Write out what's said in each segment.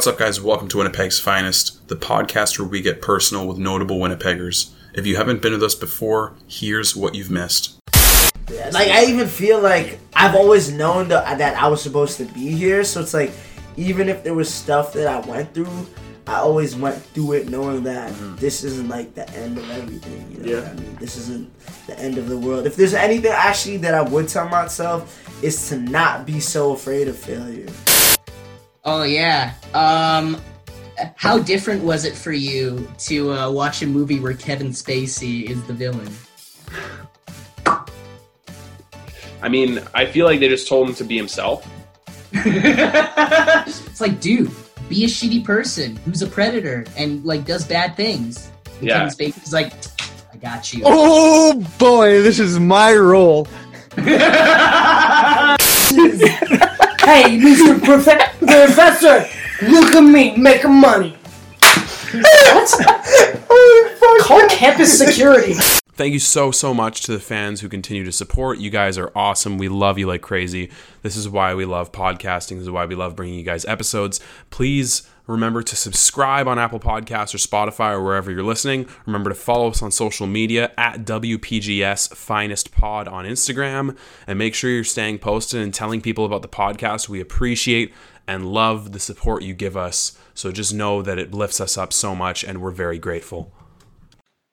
What's up, guys? Welcome to Winnipeg's Finest, the podcast where we get personal with notable Winnipeggers. If you haven't been with us before, here's what you've missed. Like I even feel like I've always known that that I was supposed to be here. So it's like even if there was stuff that I went through, I always went through it knowing that mm-hmm. this isn't like the end of everything. You know what I mean? This isn't the end of the world. If there's anything actually that I would tell myself is to not be so afraid of failure. Oh yeah. Um, how different was it for you to uh, watch a movie where Kevin Spacey is the villain? I mean, I feel like they just told him to be himself. it's like, dude, be a shitty person who's a predator and like does bad things. And Yeah. Kevin Spacey's like, I got you. Oh boy, this is my role. Hey, Mr. Profe- Professor, look at me making money. what? Call campus security. Thank you so, so much to the fans who continue to support. You guys are awesome. We love you like crazy. This is why we love podcasting. This is why we love bringing you guys episodes. Please remember to subscribe on Apple Podcasts or Spotify or wherever you're listening. Remember to follow us on social media at WPGS Finest Pod on Instagram. And make sure you're staying posted and telling people about the podcast. We appreciate and love the support you give us. So just know that it lifts us up so much and we're very grateful.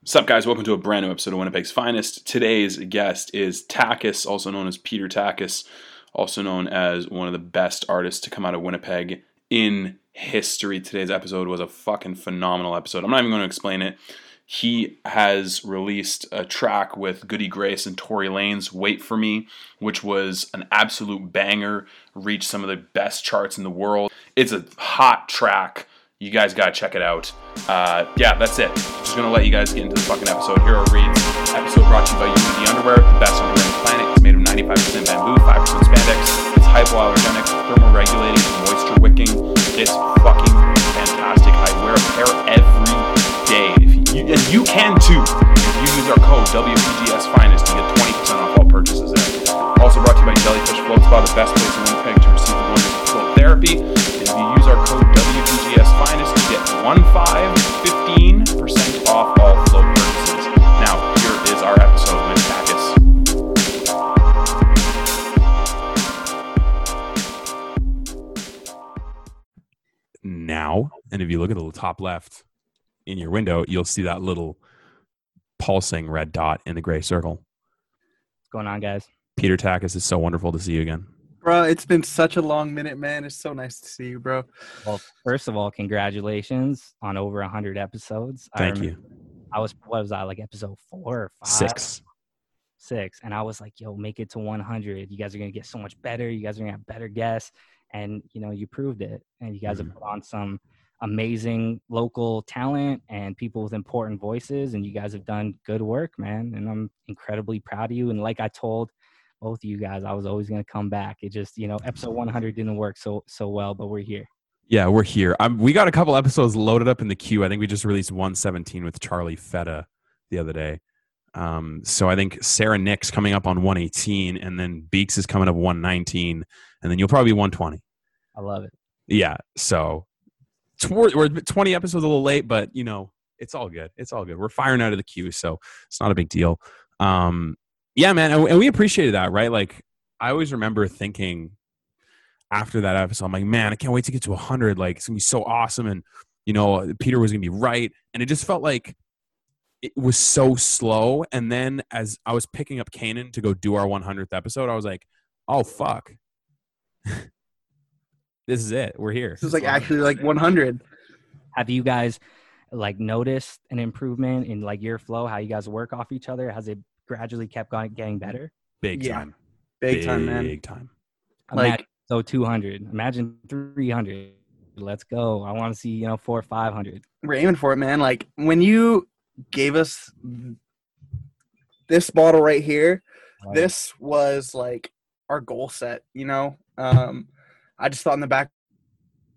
What's up, guys? Welcome to a brand new episode of Winnipeg's Finest. Today's guest is Takis, also known as Peter Takis, also known as one of the best artists to come out of Winnipeg in history. Today's episode was a fucking phenomenal episode. I'm not even going to explain it. He has released a track with Goody Grace and Tory Lanez, Wait For Me, which was an absolute banger, reached some of the best charts in the world. It's a hot track. You guys gotta check it out. Uh, yeah, that's it. Just gonna let you guys get into the fucking episode. Are reads. Episode brought to you by Unity Underwear, the best underwear on the planet. It's made of 95% bamboo, 5% spandex. Hypoallergenic, thermoregulating, and moisture wicking. It's fucking fantastic. I wear a pair every day. If you, and you can too. If you use our code WPGS Finest, you get 20% off all purchases there. Also brought to you by Jellyfish Float Spa, the best place in Winnipeg to receive the wonders of float therapy. If you use our code WPGS Finest, you get 15 if you look at the top left in your window, you'll see that little pulsing red dot in the gray circle. What's going on, guys? Peter Takis, it's so wonderful to see you again. Bro, it's been such a long minute, man. It's so nice to see you, bro. Well, first of all, congratulations on over 100 episodes. I Thank you. I was, what was I, like episode four or five? Six. Six. And I was like, yo, make it to 100. You guys are going to get so much better. You guys are going to have better guests. And, you know, you proved it. And you guys Mhm. have put on some amazing local talent and people with important voices. And you guys have done good work, man. And I'm incredibly proud of you. And like I told both of you guys, I was always going to come back. It just, you know, episode 100 didn't work so, so well, but we're here. Yeah, we're here. Um, we got a couple episodes loaded up in the queue. I think we just released 117 with Charlie Feta the other day. Um, so I think Sarah Nick's coming up on 118, and then Beeks is coming up 119, and then you'll probably be 120. I love it. Yeah. So tw- we're 20 episodes a little late, but you know it's all good. It's all good. We're firing out of the queue, so it's not a big deal. Um, yeah, man, and, and we appreciated that, right? Like I always remember thinking after that episode, I'm like, man, I can't wait to get to 100. Like it's gonna be so awesome, and you know Peter was gonna be right, and it just felt like it was so slow. And then as I was picking up Kanan to go do our 100th episode, I was like, oh fuck. this is it. We're here. This is like actually like 100. have you guys like noticed an improvement in like your flow how you guys work off each other has it gradually kept going, getting better big Yeah. time. Big time, man. Big time. Like- imagine, so 200 imagine 300 let's go i want to see you know four or 500 We're aiming for it, man. Like when you gave us this bottle right here, Right. this was like our goal set, you know? Um, I just thought in the back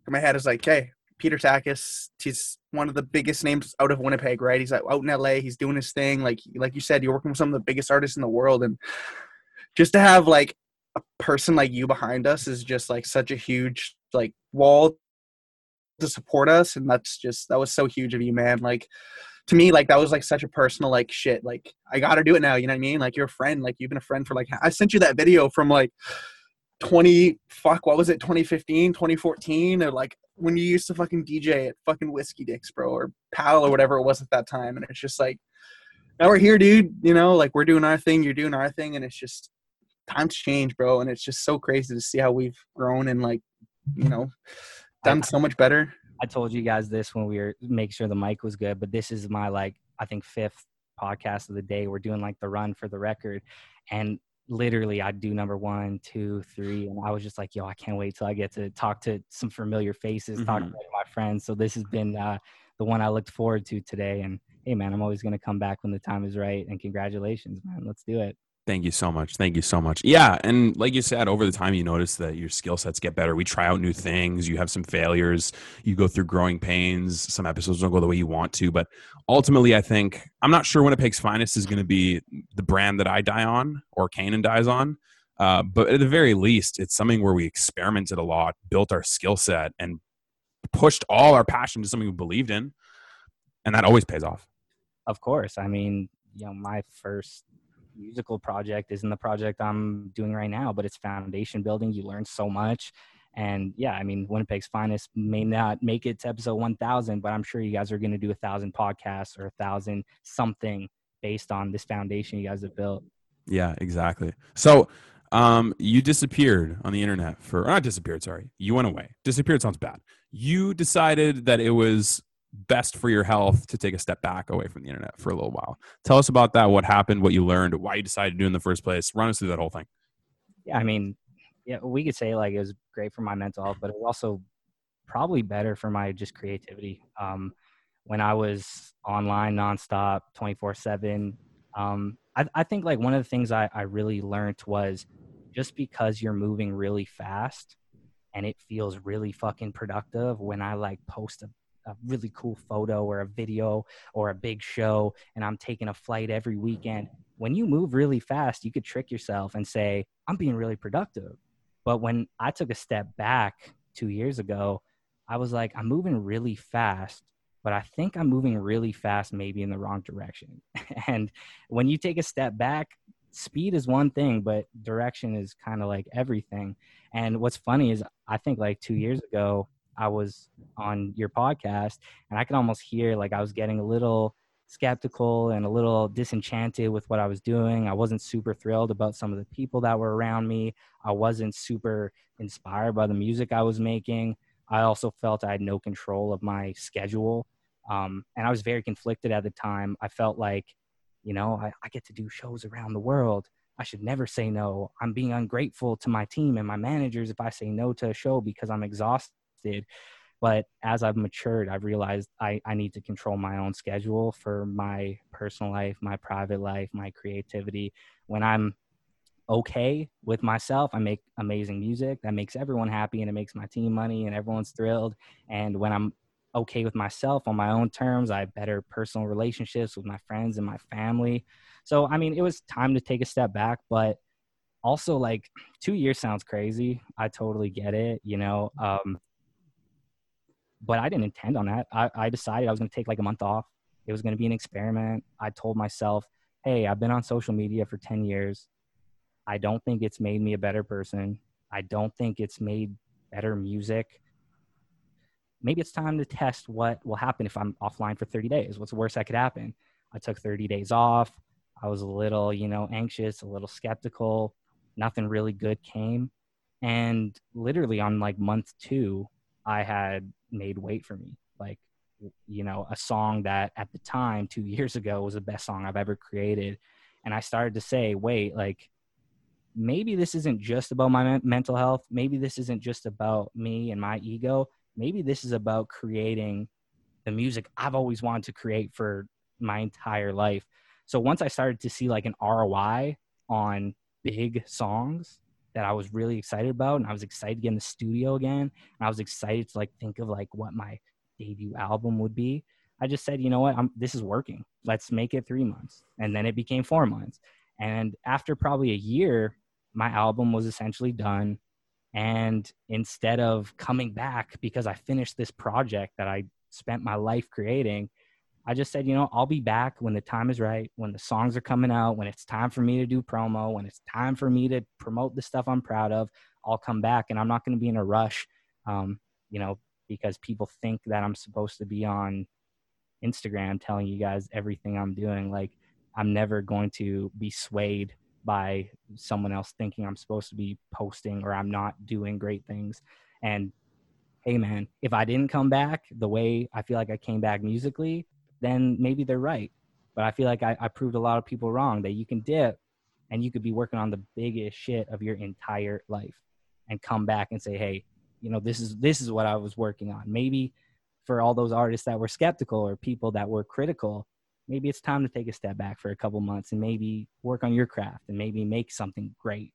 of my head is like, hey, Peter Takis, he's one of the biggest names out of Winnipeg, right? He's like out in LA, he's doing his thing. Like like you said, you're working with some of the biggest artists in the world. And just to have like a person like you behind us is just like such a huge like wall to support us, and that's just that was so huge of you, man. Like to me, like that was like such a personal like shit. Like I got to do it now. You know what I mean? Like you're a friend. Like you've been a friend for like I sent you that video from like 20 fuck what was it 2015 2014 or like when you used to fucking dj at fucking Whiskey Dix bro or pal or whatever it was at that time and it's just like now we're here dude you know like we're doing our thing you're doing our thing and it's just times change bro and it's just so crazy to see how we've grown and like you know done so much better I told you guys this when we were making sure the mic was good, but this is my like I think fifth podcast of the day. We're doing like the run for the record, and literally I do number one, two, three, and I was just like, yo, I can't wait till I get to talk to some familiar faces, talk to my friends. So this has been uh, the one I looked forward to today. And hey, man, I'm always gonna come back when the time is right. And congratulations, man. Let's do it. Thank you so much. Thank you so much. Yeah, and like you said, over the time you notice that your skill sets get better. We try out new things. You have some failures. You go through growing pains. Some episodes don't go the way you want to, but ultimately, I think I'm not sure Winnipeg's finest is going to be the brand that I die on or Kanan dies on. Uh, but at the very least, it's something where we experimented a lot, built our skill set, and pushed all our passion to something we believed in, and that always pays off. Of course. I mean, you know, my first musical project isn't the project I'm doing right now, but it's foundation building. You learn so much. And yeah, I mean, Winnipeg's finest may not make it to episode 1000, but I'm sure you guys are going to do a thousand podcasts or a thousand something based on this foundation you guys have built. Yeah, exactly. So, um, you disappeared on the internet for or not disappeared. Sorry, you went away. Disappeared sounds bad. You decided that it was best for your health to take a step back away from the internet for a little while. Tell us about that. What happened? What you learned? Why you decided to do in the first place? Run us through that whole thing. Yeah, I mean, yeah, we could say like it was great for my mental health, but it was also probably better for my just creativity. Um, when I was online nonstop, twenty four seven, um, I, I think like one of the things I, I really learned was just because you're moving really fast and it feels really fucking productive when I like post a, a really cool photo or a video or a big show and I'm taking a flight every weekend. When you move really fast, you could trick yourself and say, I'm being really productive. But when I took a step back two years ago, I was like, I'm moving really fast, but I think I'm moving really fast, maybe in the wrong direction. and when you take a step back, speed is one thing, but direction is kind of like everything. And what's funny is, I think like two years ago, I was on your podcast and I could almost hear like I was getting a little skeptical and a little disenchanted with what I was doing. I wasn't super thrilled about some of the people that were around me. I wasn't super inspired by the music I was making. I also felt I had no control of my schedule. Um, and I was very conflicted at the time. I felt like, you know, I, I get to do shows around the world. I should never say no. I'm being ungrateful to my team and my managers if I say no to a show because I'm exhausted. But as I've matured, I've realized I, I need to control my own schedule for my personal life, my private life, my creativity. When I'm okay with myself, I make amazing music that makes everyone happy and it makes my team money and everyone's thrilled. And when I'm okay with myself on my own terms, I have better personal relationships with my friends and my family. So, I mean, it was time to take a step back, but also like two years sounds crazy. I totally get it, you know. Um, but I didn't intend on that. I, I decided I was going to take like a month off. It was going to be an experiment. I told myself, hey, I've been on social media for 10 years. I don't think it's made me a better person. I don't think it's made better music. Maybe it's time to test what will happen if I'm offline for 30 days. What's the worst that could happen? I took 30 days off. I was a little, you know, anxious, a little skeptical. Nothing really good came. And literally on like month two, I had made Wait for Me. Like, you know, a song that at the time, two years ago, was the best song I've ever created. And I started to say, wait, like, maybe this isn't just about my men- mental health. Maybe this isn't just about me and my ego. Maybe this is about creating the music I've always wanted to create for my entire life. So once I started to see like an ROI on big songs that I was really excited about, and I was excited to get in the studio again, and I was excited to like think of like what my debut album would be. I just said, you know what, I'm, this is working. Let's make it three months, and then it became four months. And after probably a year, my album was essentially done. And instead of coming back because I finished this project that I spent my life creating, I just said, you know, I'll be back when the time is right, when the songs are coming out, when it's time for me to do promo, when it's time for me to promote the stuff I'm proud of, I'll come back. And I'm not going to be in a rush, um, you know, because people think that I'm supposed to be on Instagram telling you guys everything I'm doing. Like, I'm never going to be swayed by someone else thinking I'm supposed to be posting or I'm not doing great things. And hey, man, if I didn't come back the way I feel like I came back musically, then maybe they're right. But I feel like I, I proved a lot of people wrong that you can dip and you could be working on the biggest shit of your entire life and come back and say, hey, you know, this is this is what I was working on. Maybe for all those artists that were skeptical or people that were critical, maybe it's time to take a step back for a couple months and maybe work on your craft and maybe make something great.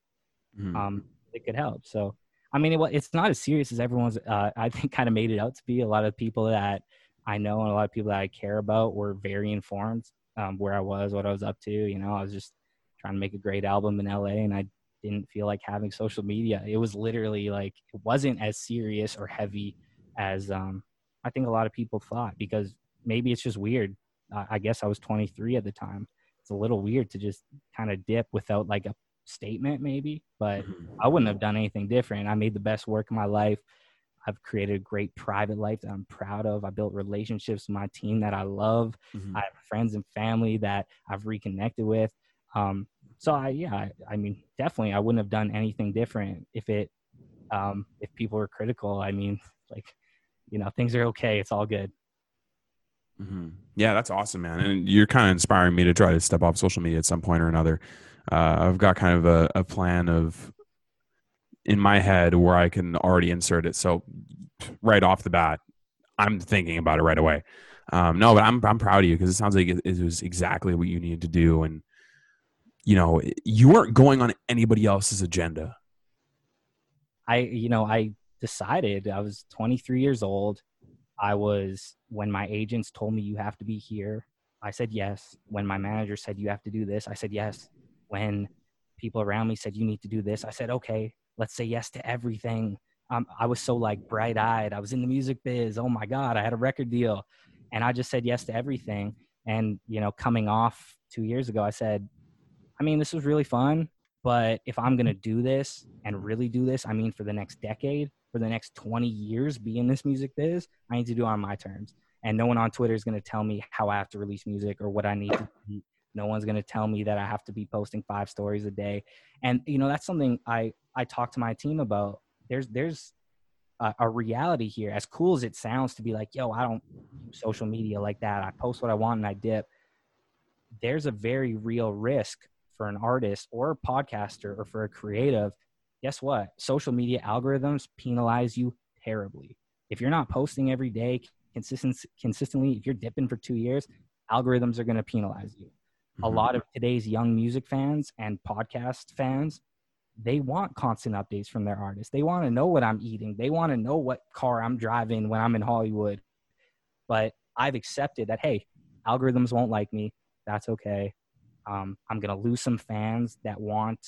Mhm. Um, it could help. So, I mean, it, it's not as serious as everyone's, uh, I think, kind of made it out to be. A lot of people that I know and a lot of people that I care about were very informed um, where I was, what I was up to. You know, I was just trying to make a great album in LA and I didn't feel like having social media. It was literally like, it wasn't as serious or heavy as um, I think a lot of people thought because maybe it's just weird. Uh, I guess I was 23 at the time. It's a little weird to just kind of dip without like a statement, maybe, but Mhm. I wouldn't have done anything different. I made the best work of my life. I've created a great private life that I'm proud of. I built relationships with my team that I love. Mhm. I have friends and family that I've reconnected with. Um, so I, yeah, I, I mean, definitely, I wouldn't have done anything different if it, um, if people were critical. I mean, like, you know, things are okay. It's all good. hmm Yeah, that's awesome, man. And you're kind of inspiring me to try to step off social media at some point or another. Uh, I've got kind of a, a plan of in my head where I can already insert it. So right off the bat, I'm thinking about it right away. Um, no, but I'm I'm proud of you because it sounds like it, it was exactly what you needed to do, and you know you weren't going on anybody else's agenda. I, you know, I decided I was 23 years old. I was, when my agents told me you have to be here, I said yes. When my manager said you have to do this, I said yes. When people around me said you need to do this, I said, okay, let's say yes to everything. Um, I was so like bright eyed. I was in the music biz. Oh my God, I had a record deal. And I just said yes to everything. And, you know, coming off two years ago, I said, I mean, this was really fun. But if I'm going to do this and really do this, I mean, for the next decade, for the next 20 years, be in this music biz, I need to do it on my terms. And no one on Twitter is going to tell me how I have to release music or what I need to do. No one's going to tell me that I have to be posting five stories a day. And, you know, that's something I, I talk to my team about. There's, there's a, a reality here. As cool as it sounds to be like, yo, I don't use social media like that. I post what I want and I dip. There's a very real risk for an artist or a podcaster or for a creative, guess what? Social media algorithms penalize you terribly. If you're not posting every day consistent, consistently, if you're dipping for two years, algorithms are going to penalize you. A Mhm. lot of today's young music fans and podcast fans, they want constant updates from their artists. They want to know what I'm eating. They want to know what car I'm driving when I'm in Hollywood. But I've accepted that, hey, algorithms won't like me. That's okay. Um, I'm going to lose some fans that want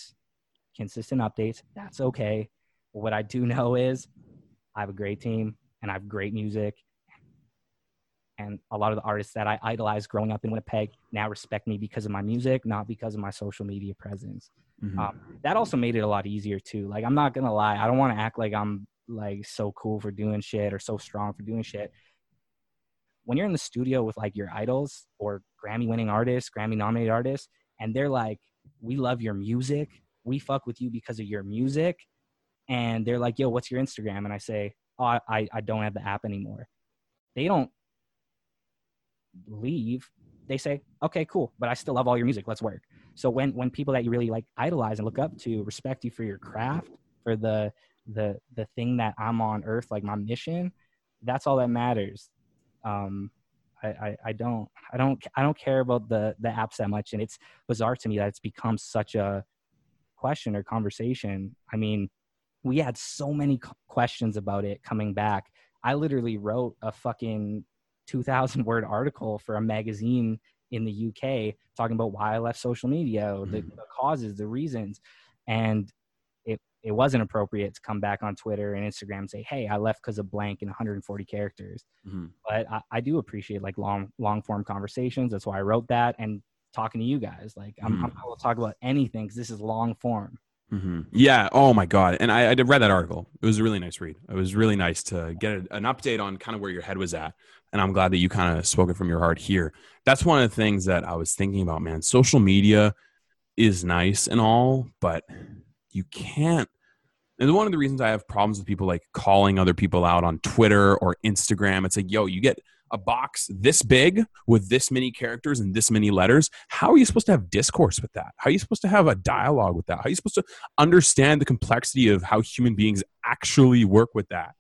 consistent updates. That's okay. But what I do know is I have a great team and I have great music. And a lot of the artists that I idolized growing up in Winnipeg now respect me because of my music, not because of my social media presence. Mhm. Um, that also made it a lot easier too. Like I'm not gonna lie, I don't want to act like I'm like so cool for doing shit or so strong for doing shit. When you're in the studio with like your idols or Grammy winning artists, Grammy nominated artists, and they're like, "We love your music. We fuck with you because of your music," and they're like, "Yo, what's your Instagram?" And I say, "Oh, I, I don't have the app anymore." They don't leave. They say, "Okay, cool, but I still love all your music. Let's work." So when when people that you really like idolize and look up to respect you for your craft, for the the the thing that I'm on earth, like my mission, that's all that matters. Um, I, I, I don't I don't I don't care about the the apps that much, and it's bizarre to me that it's become such a question or conversation. I mean, we had so many questions about it coming back. I literally wrote a fucking 2,000 word article for a magazine in the UK talking about why I left social media, or the, the causes, the reasons, and it it wasn't appropriate to come back on Twitter and Instagram and say, "Hey, I left because of blank in 140 characters." Mhm. But I, I do appreciate like long long form conversations. That's why I wrote that and talking to you guys. Like I'm, I'm I will talk about anything because this is long form. hmm Yeah. Oh my God. And I, I did read that article. It was a really nice read. It was really nice to get a, an update on kind of where your head was at. And I'm glad that you kind of spoke it from your heart here. That's one of the things that I was thinking about, man. Social media is nice and all, but you can't. And one of the reasons I have problems with people like calling other people out on Twitter or Instagram, it's like, yo, you get a box this big with this many characters and this many letters. How are you supposed to have discourse with that? How are you supposed to have a dialogue with that? How are you supposed to understand the complexity of how human beings actually work with that?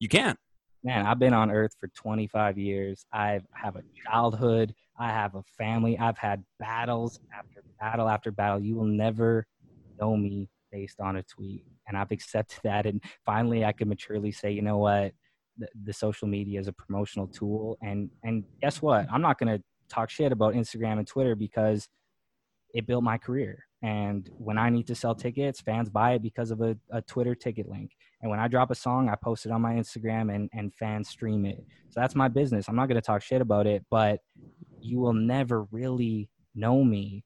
You can't. Man, I've been on earth for 25 years. I have a childhood. I have a family. I've had battles after battle after battle. You will never know me based on a tweet. And I've accepted that. And finally, I can maturely say, you know what? The, the social media is a promotional tool. And, and guess what? I'm not going to talk shit about Instagram and Twitter because it built my career. And when I need to sell tickets, fans buy it because of a, a Twitter ticket link. And when I drop a song, I post it on my Instagram and, and fans stream it. So that's my business. I'm not going to talk shit about it, but you will never really know me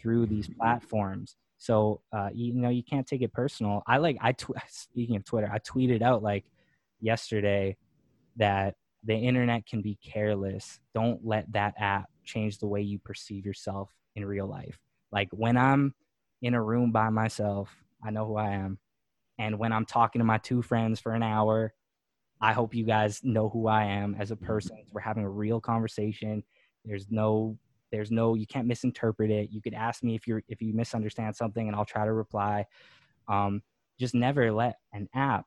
through these platforms. So, uh, you, know, you can't take it personal. I like, I, tw- speaking of Twitter, I tweeted out like yesterday that the internet can be careless. Don't let that app change the way you perceive yourself in real life. Like when I'm in a room by myself, I know who I am. And when I'm talking to my two friends for an hour, I hope you guys know who I am as a person. We're having a real conversation. There's no there's no you can't misinterpret it. You could ask me if you're if you misunderstand something and I'll try to reply. Um, just never let an app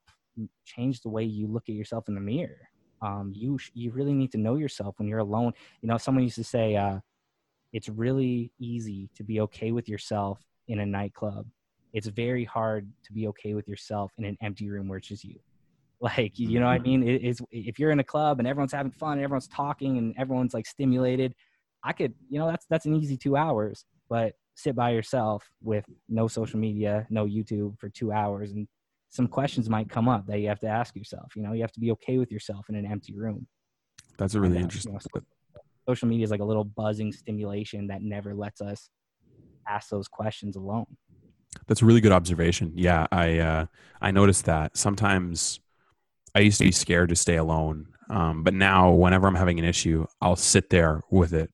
change the way you look at yourself in the mirror. Um, you you really need to know yourself when you're alone. You know, someone used to say, uh, "It's really easy to be okay with yourself in a nightclub. It's very hard to be okay with yourself in an empty room where it's just you." Like, you know what I mean? It, it's if you're in a club and everyone's having fun and everyone's talking and everyone's like stimulated, I could, you know, that's that's an easy two hours. But sit by yourself with no social media, no YouTube for two hours, and some questions might come up that you have to ask yourself. You know, you have to be okay with yourself in an empty room. That's a really uh, interesting. you know, social media is like a little buzzing stimulation that never lets us ask those questions alone. That's a really good observation. Yeah, I uh, I noticed that sometimes I used to be scared to stay alone, um, but now whenever I'm having an issue, I'll sit there with it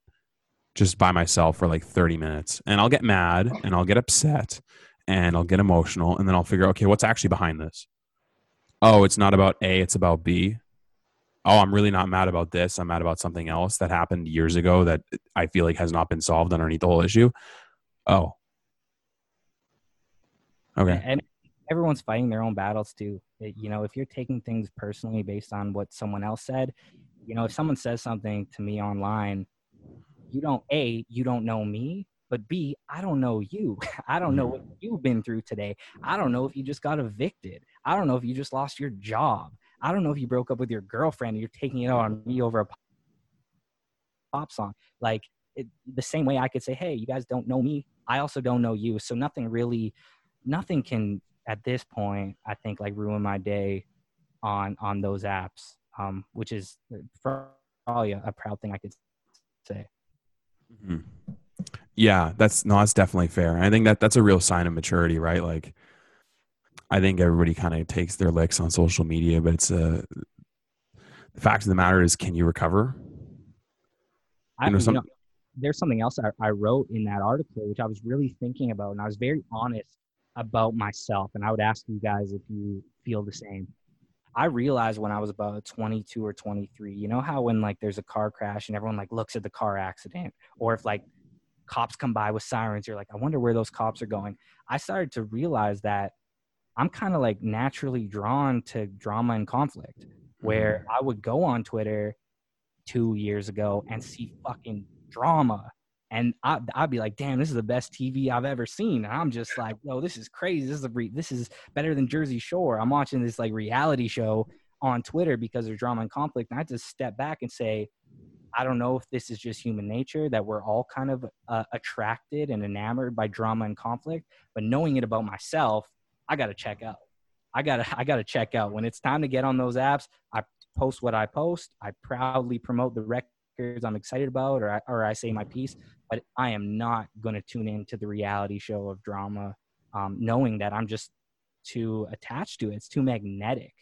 just by myself for like 30 minutes, and I'll get mad and I'll get upset and I'll get emotional, and then I'll figure, okay, what's actually behind this? Oh, it's not about A, it's about B. Oh, I'm really not mad about this. I'm mad about something else that happened years ago that I feel like has not been solved underneath the whole issue. Oh, okay. and everyone's fighting their own battles too eh, you know if you're taking things personally based on what someone else said you know if someone says something to me online you don't a you don't know me but b i don't know you i don't know what you've been through today i don't know if you just got evicted i don't know if you just lost your job i don't know if you broke up with your girlfriend and you're taking it on me over a pop song like it, the same way i could say hey you guys don't know me i also don't know you so nothing really nothing can at this point i think like ruin my day on on those apps um which is probably a, a proud thing i could say Mhm. Yeah, that's no, that's definitely fair. I think that that's a real sign of maturity, right? Like, I think everybody kind of takes their licks on social media, but it's a the fact of the matter is, can you recover? I, You know, you know, there's something else I, I wrote in that article which i was really thinking about and i was very honest about myself and i would ask you guys if you feel the same. I realized when i was about 22 or 23 you know how when like there's a car crash and everyone like looks at the car accident? Or if like cops come by with sirens you're like i wonder where those cops are going. I started to realize that i'm kind of like naturally drawn to drama and conflict where I would go on Twitter two years ago and see fucking drama. And I, I'd be like, damn, this is the best TV I've ever seen. And I'm just like, no, this is crazy. This is, a re- this is better than Jersey Shore. I'm watching this like reality show on Twitter because there's drama and conflict. And I just step back and say, I don't know if this is just human nature that we're all kind of uh, attracted and enamored by drama and conflict, but knowing it about myself, I gotta check out. I gotta I gotta check out. When it's time to get on those apps, I post what I post. I proudly promote the records I'm excited about, or I, or I say my piece. But I am not going to tune into the reality show of drama, um, knowing that I'm just too attached to it. It's too magnetic.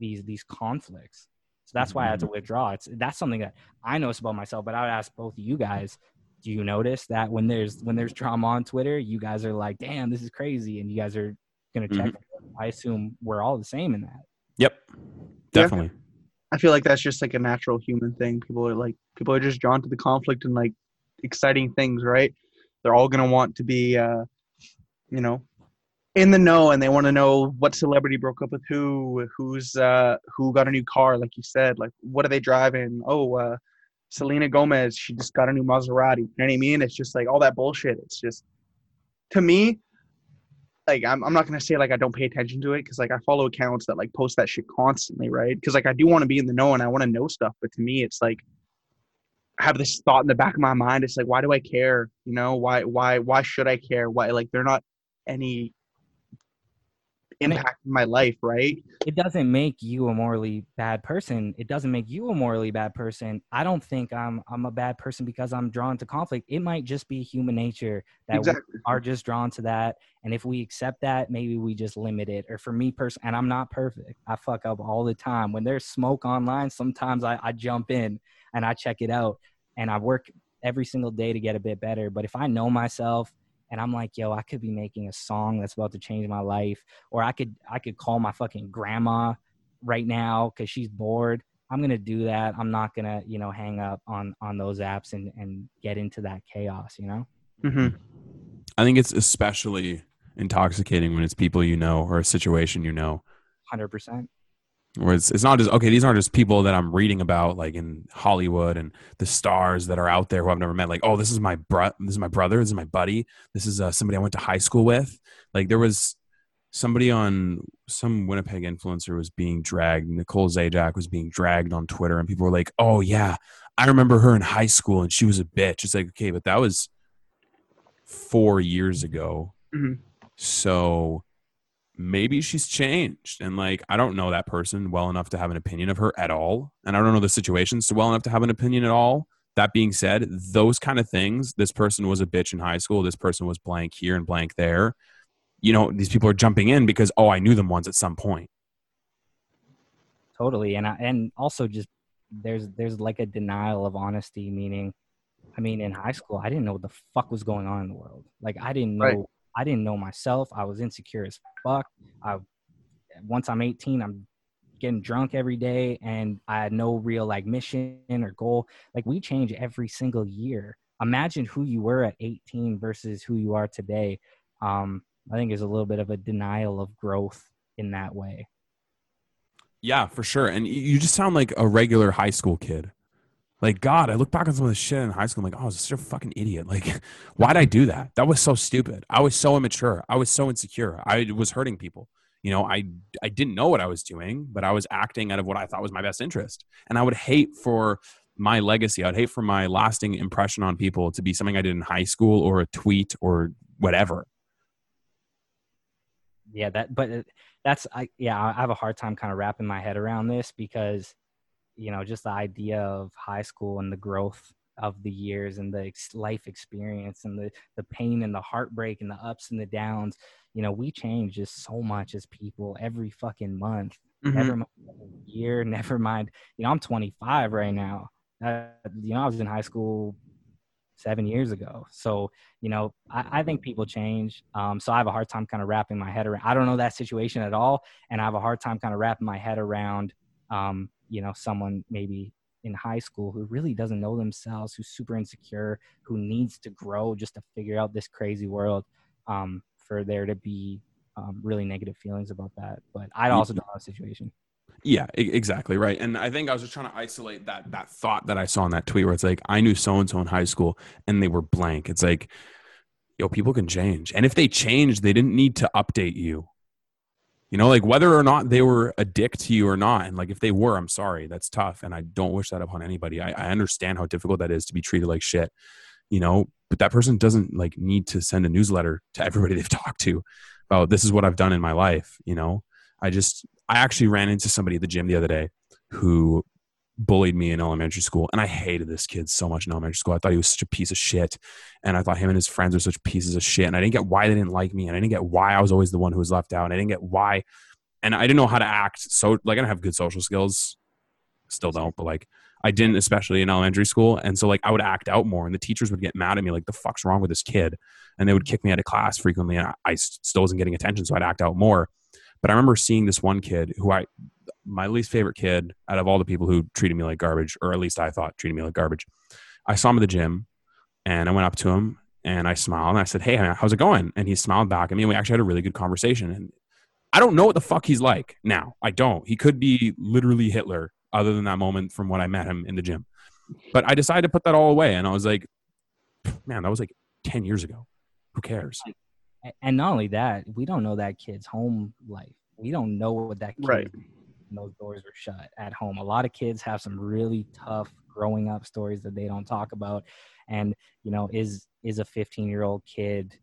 These these conflicts. So that's why I had to withdraw. It's that's something that I notice about myself. But I would ask both of you guys: Do you notice that when there's when there's drama on Twitter, you guys are like, "Damn, this is crazy," and you guys are gonna check. I assume we're all the same in that. Yep. Definitely. I feel like that's just like a natural human thing. People are like people are just drawn to the conflict and like exciting things, right? They're all gonna want to be, uh, you know, in the know, and they want to know what celebrity broke up with who, who's uh, who got a new car, like you said, like what are they driving? Oh, uh, Selena Gomez, she just got a new Maserati. You know what I mean? It's just like all that bullshit. It's just to me, like I'm, I'm not gonna say like I don't pay attention to it because like I follow accounts that like post that shit constantly, right? Because like I do want to be in the know and I want to know stuff, but to me it's like I have this thought in the back of my mind. It's like why do I care? You know why why why should I care? Why like they're not any impact in my life, right? it doesn't make you a morally bad person. It doesn't make you a morally bad person. I don't think I'm I'm a bad person because I'm drawn to conflict. It might just be human nature that we are just drawn to that. And if we accept that, maybe we just limit it. Or for me person and I'm not perfect. I fuck up all the time. When there's smoke online, sometimes I, I jump in and I check it out. And I work every single day to get a bit better. But if I know myself and I'm like, yo, I could be making a song that's about to change my life, or I could I could call my fucking grandma right now because she's bored. I'm gonna do that. I'm not gonna, you know, hang up on on those apps and and get into that chaos, you know. Mm-hmm. I think it's especially intoxicating when it's people you know or a situation you know. Hundred percent. Where it's, it's not just okay. These aren't just people that I'm reading about, like in Hollywood and the stars that are out there who I've never met. Like, oh, this is my bro, this is my brother, this is my buddy, this is uh, somebody I went to high school with. Like, there was somebody on some Winnipeg influencer was being dragged. Nicole Zajac was being dragged on Twitter, and people were like, "Oh yeah, I remember her in high school, and she was a bitch." It's like, okay, but that was four years ago. Mhm. So maybe she's changed and like i don't know that person well enough to have an opinion of her at all and i don't know the situations so well enough to have an opinion at all that being said those kind of things this person was a bitch in high school this person was blank here and blank there you know these people are jumping in because oh i knew them once at some point Totally. And I, and also just there's there's like a denial of honesty, meaning, I mean, in high school, I didn't know what the fuck was going on in the world. Like I didn't know Right. I didn't know myself. I was insecure as fuck. I once I'm 18, I'm getting drunk every day and I had no real like mission or goal. Like we change every single year. Imagine who you were at 18 versus who you are today. Um, I think there's a little bit of a denial of growth in that way. yeah for sure and you just sound like a regular high school kid like god i look back on some of the shit in high school i'm like oh i was such a fucking idiot. Like why'd i do that? That was so stupid. I was so immature. I was so insecure. I was hurting people. You know i i didn't know what i was doing but i was acting out of what i thought was my best interest. And i would hate for my legacy. I'd hate for my lasting impression on people to be something i did in high school or a tweet or whatever. Yeah that but uh, that's i yeah i have a hard time kind of wrapping my head around this because you know just the idea of high school and the growth of the years and the ex- life experience and the the pain and the heartbreak and the ups and the downs you know we change just so much as people every fucking month Mhm. never mind year never mind you know i'm 25 right now uh, you know i was in high school seven years ago so you know i, I think people change um, so i have a hard time kind of wrapping my head around i don't know that situation at all and i have a hard time kind of wrapping my head around um, you know someone maybe in high school who really doesn't know themselves who's super insecure who needs to grow just to figure out this crazy world um, for there to be um, really negative feelings about that but i also don't know the situation Yeah, exactly right. And I think I was just trying to isolate that that thought that I saw in that tweet where it's like I knew so and so in high school and they were blank. It's like, yo, people can change, and if they changed, they didn't need to update you. You know, like whether or not they were a dick to you or not, and like if they were, I'm sorry, that's tough, and I don't wish that upon anybody. I, I understand how difficult that is to be treated like shit. You know, but that person doesn't like need to send a newsletter to everybody they've talked to. about this is what I've done in my life. You know, I just I actually ran into somebody at the gym the other day who bullied me in elementary school and i hated this kid so much in elementary school. I thought he was such a piece of shit and i thought him and his friends were such pieces of shit and i didn't get why they didn't like me and i didn't get why i was always the one who was left out and i didn't get why and i didn't know how to act so like i don't have good social skills still don't but like i didn't especially in elementary school and so like i would act out more and the teachers would get mad at me like the fuck's wrong with this kid? and they would kick me out of class frequently and i, I still wasn't getting attention so i'd act out more but i remember seeing this one kid who i my least favorite kid out of all the people who treated me like garbage, or at least I thought treated me like garbage. I saw him at the gym and I went up to him and I smiled and I said, Hey, how's it going? And he smiled back at me and we actually had a really good conversation. And I don't know what the fuck he's like now. I don't. He could be literally Hitler, other than that moment from when I met him in the gym. But I decided to put that all away and I was like, man, that was like 10 years ago. Who cares? And not only that, we don't know that kid's home life. We don't know what that kid Right. those doors were shut at home. A lot of kids have some really tough growing up stories that they don't talk about. And, you know, is is a 15 year old kid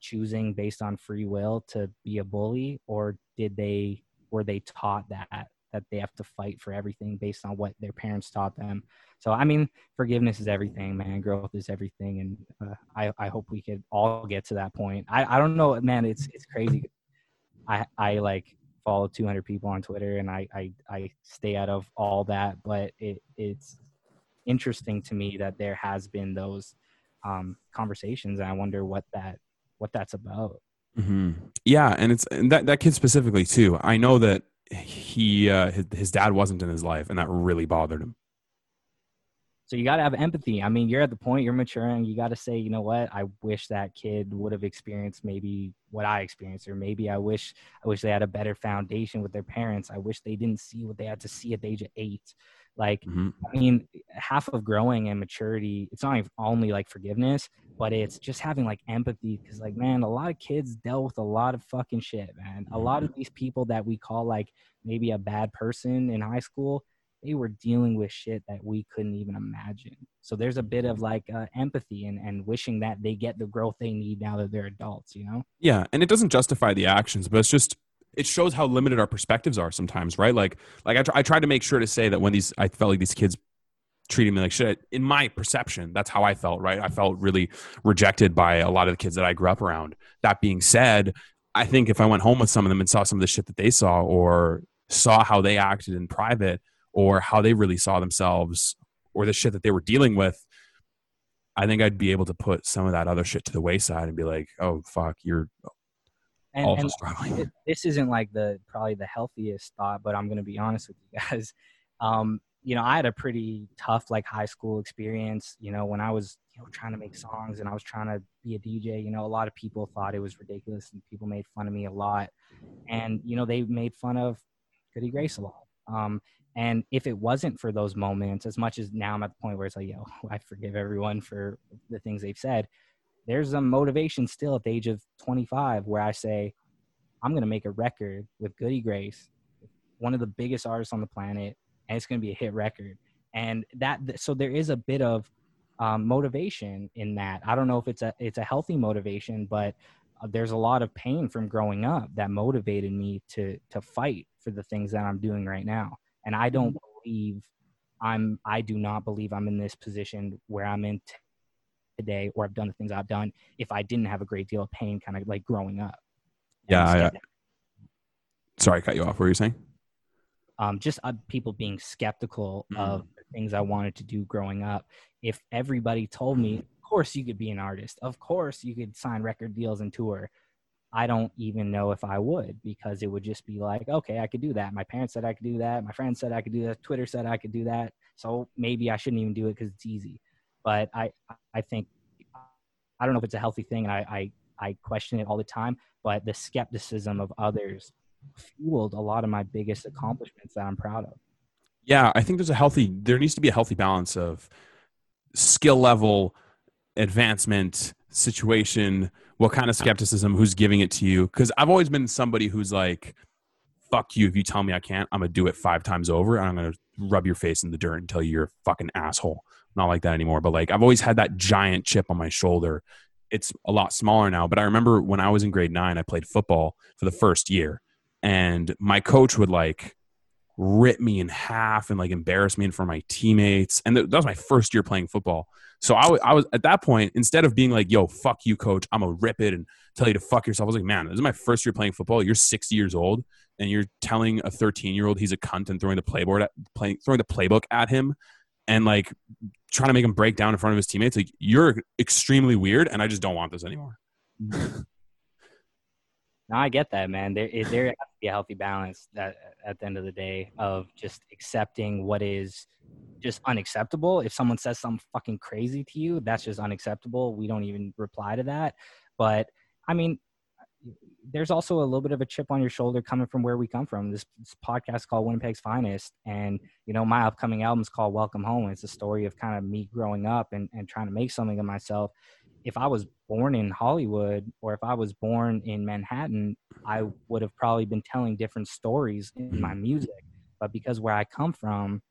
choosing based on free will to be a bully or did they were they taught that that they have to fight for everything based on what their parents taught them so i mean forgiveness is everything man growth is everything and uh, i i hope we could all get to that point i i don't know man it's it's crazy i i like follow 200 people on Twitter and I, I, I stay out of all that, but it, it's interesting to me that there has been those um, conversations and I wonder what that, what that's about. hmm Yeah. And it's and that, that kid specifically too. I know that he, uh, his, his dad wasn't in his life and that really bothered him. So you got to have empathy. I mean, you're at the point you're maturing. You got to say, you know what? I wish that kid would have experienced maybe what I experienced, or maybe I wish I wish they had a better foundation with their parents. I wish they didn't see what they had to see at the age of eight. Like, Mhm. I mean, half of growing and maturity, it's not only like forgiveness, but it's just having like empathy. Cause like, man, a lot of kids dealt with a lot of fucking shit, man. A lot of these people that we call like maybe a bad person in high school, they were dealing with shit that we couldn't even imagine. So there's a bit of like uh, empathy and, and wishing that they get the growth they need now that they're adults, you know? Yeah, and it doesn't justify the actions, but it's just it shows how limited our perspectives are sometimes, right? Like, like I, tr- I tried to make sure to say that when these, I felt like these kids treating me like shit. In my perception, that's how I felt, right? I felt really rejected by a lot of the kids that I grew up around. That being said, I think if I went home with some of them and saw some of the shit that they saw, or saw how they acted in private, or how they really saw themselves, or the shit that they were dealing with, I think I'd be able to put some of that other shit to the wayside and be like, "Oh fuck, you're And, also and struggling." this isn't like the probably the healthiest thought, but I'm gonna be honest with you guys. Um, you know, I had a pretty tough like high school experience. You know, when I was you know trying to make songs and I was trying to be a DJ. You know, a lot of people thought it was ridiculous, and people made fun of me a lot. And you know, they made fun of Goody Grace a lot. Um, and if it wasn't for those moments, as much as now I'm at the point where it's like, yo, I forgive everyone for the things they've said. There's a motivation still at the age of 25 where I say, I'm going to make a record with Goody Grace, one of the biggest artists on the planet, and it's going to be a hit record. And that, so there is a bit of um, motivation in that. I don't know if it's a it's a healthy motivation, but uh, there's a lot of pain from growing up that motivated me to to fight for the things that I'm doing right now. And I don't believe I'm I do not believe I'm in this position where I'm in t- today or I've done the things I've done if I didn't have a great deal of pain kind of like growing up. And Yeah, I- instead- Sorry, I cut you off. What were you saying? um, just uh, people being skeptical Mm. of the things I wanted to do growing up. If everybody told me, of course you could be an artist, of course you could sign record deals and tour, I don't even know if I would because it would just be like, okay, I could do that. My parents said I could do that. My friends said I could do that. Twitter said I could do that. So maybe I shouldn't even do it because it's easy. But I, I think, I don't know if it's a healthy thing. And I, I, I question it all the time. But the skepticism of others fueled a lot of my biggest accomplishments that I'm proud of. Yeah, I think there's a healthy. There needs to be a healthy balance of skill level, advancement, situation, what kind of skepticism, who's giving it to you. Because I've always been somebody who's like, "Fuck you! If you tell me I can't, I'm gonna do it five times over, and I'm gonna rub your face in the dirt and tell you you're a fucking asshole." Not like that anymore. But like, I've always had that giant chip on my shoulder it's a lot smaller now. But I remember when I was in grade nine, I played football for the first year, and my coach would like rip me in half and like embarrass me in front of my teammates. And that was my first year playing football. So I, w- I was at that point, instead of being like, yo, fuck you, coach, I'm gonna rip it and tell you to fuck yourself. I was like, man, this is my first year playing football. You're 60 years old and you're telling a 13 year old he's a cunt and throwing the playboard at, playing, throwing the playbook at him and like trying to make him break down in front of his teammates. Like you're extremely weird and I just don't want this anymore. Mm-hmm. No, I get that, man. There, is, there has to be a healthy balance that, at the end of the day of just accepting what is just unacceptable. If someone says something fucking crazy to you, that's just unacceptable. We don't even reply to that. But I mean, there's also a little bit of a chip on your shoulder coming from where we come from. This, this podcast called Winnipeg's Finest, and you know my upcoming album is called Welcome Home. It's a story of kind of me growing up and, and trying to make something of myself if I was born in Hollywood or if I was born in Manhattan, I would have probably been telling different stories in my music. But because where I come from,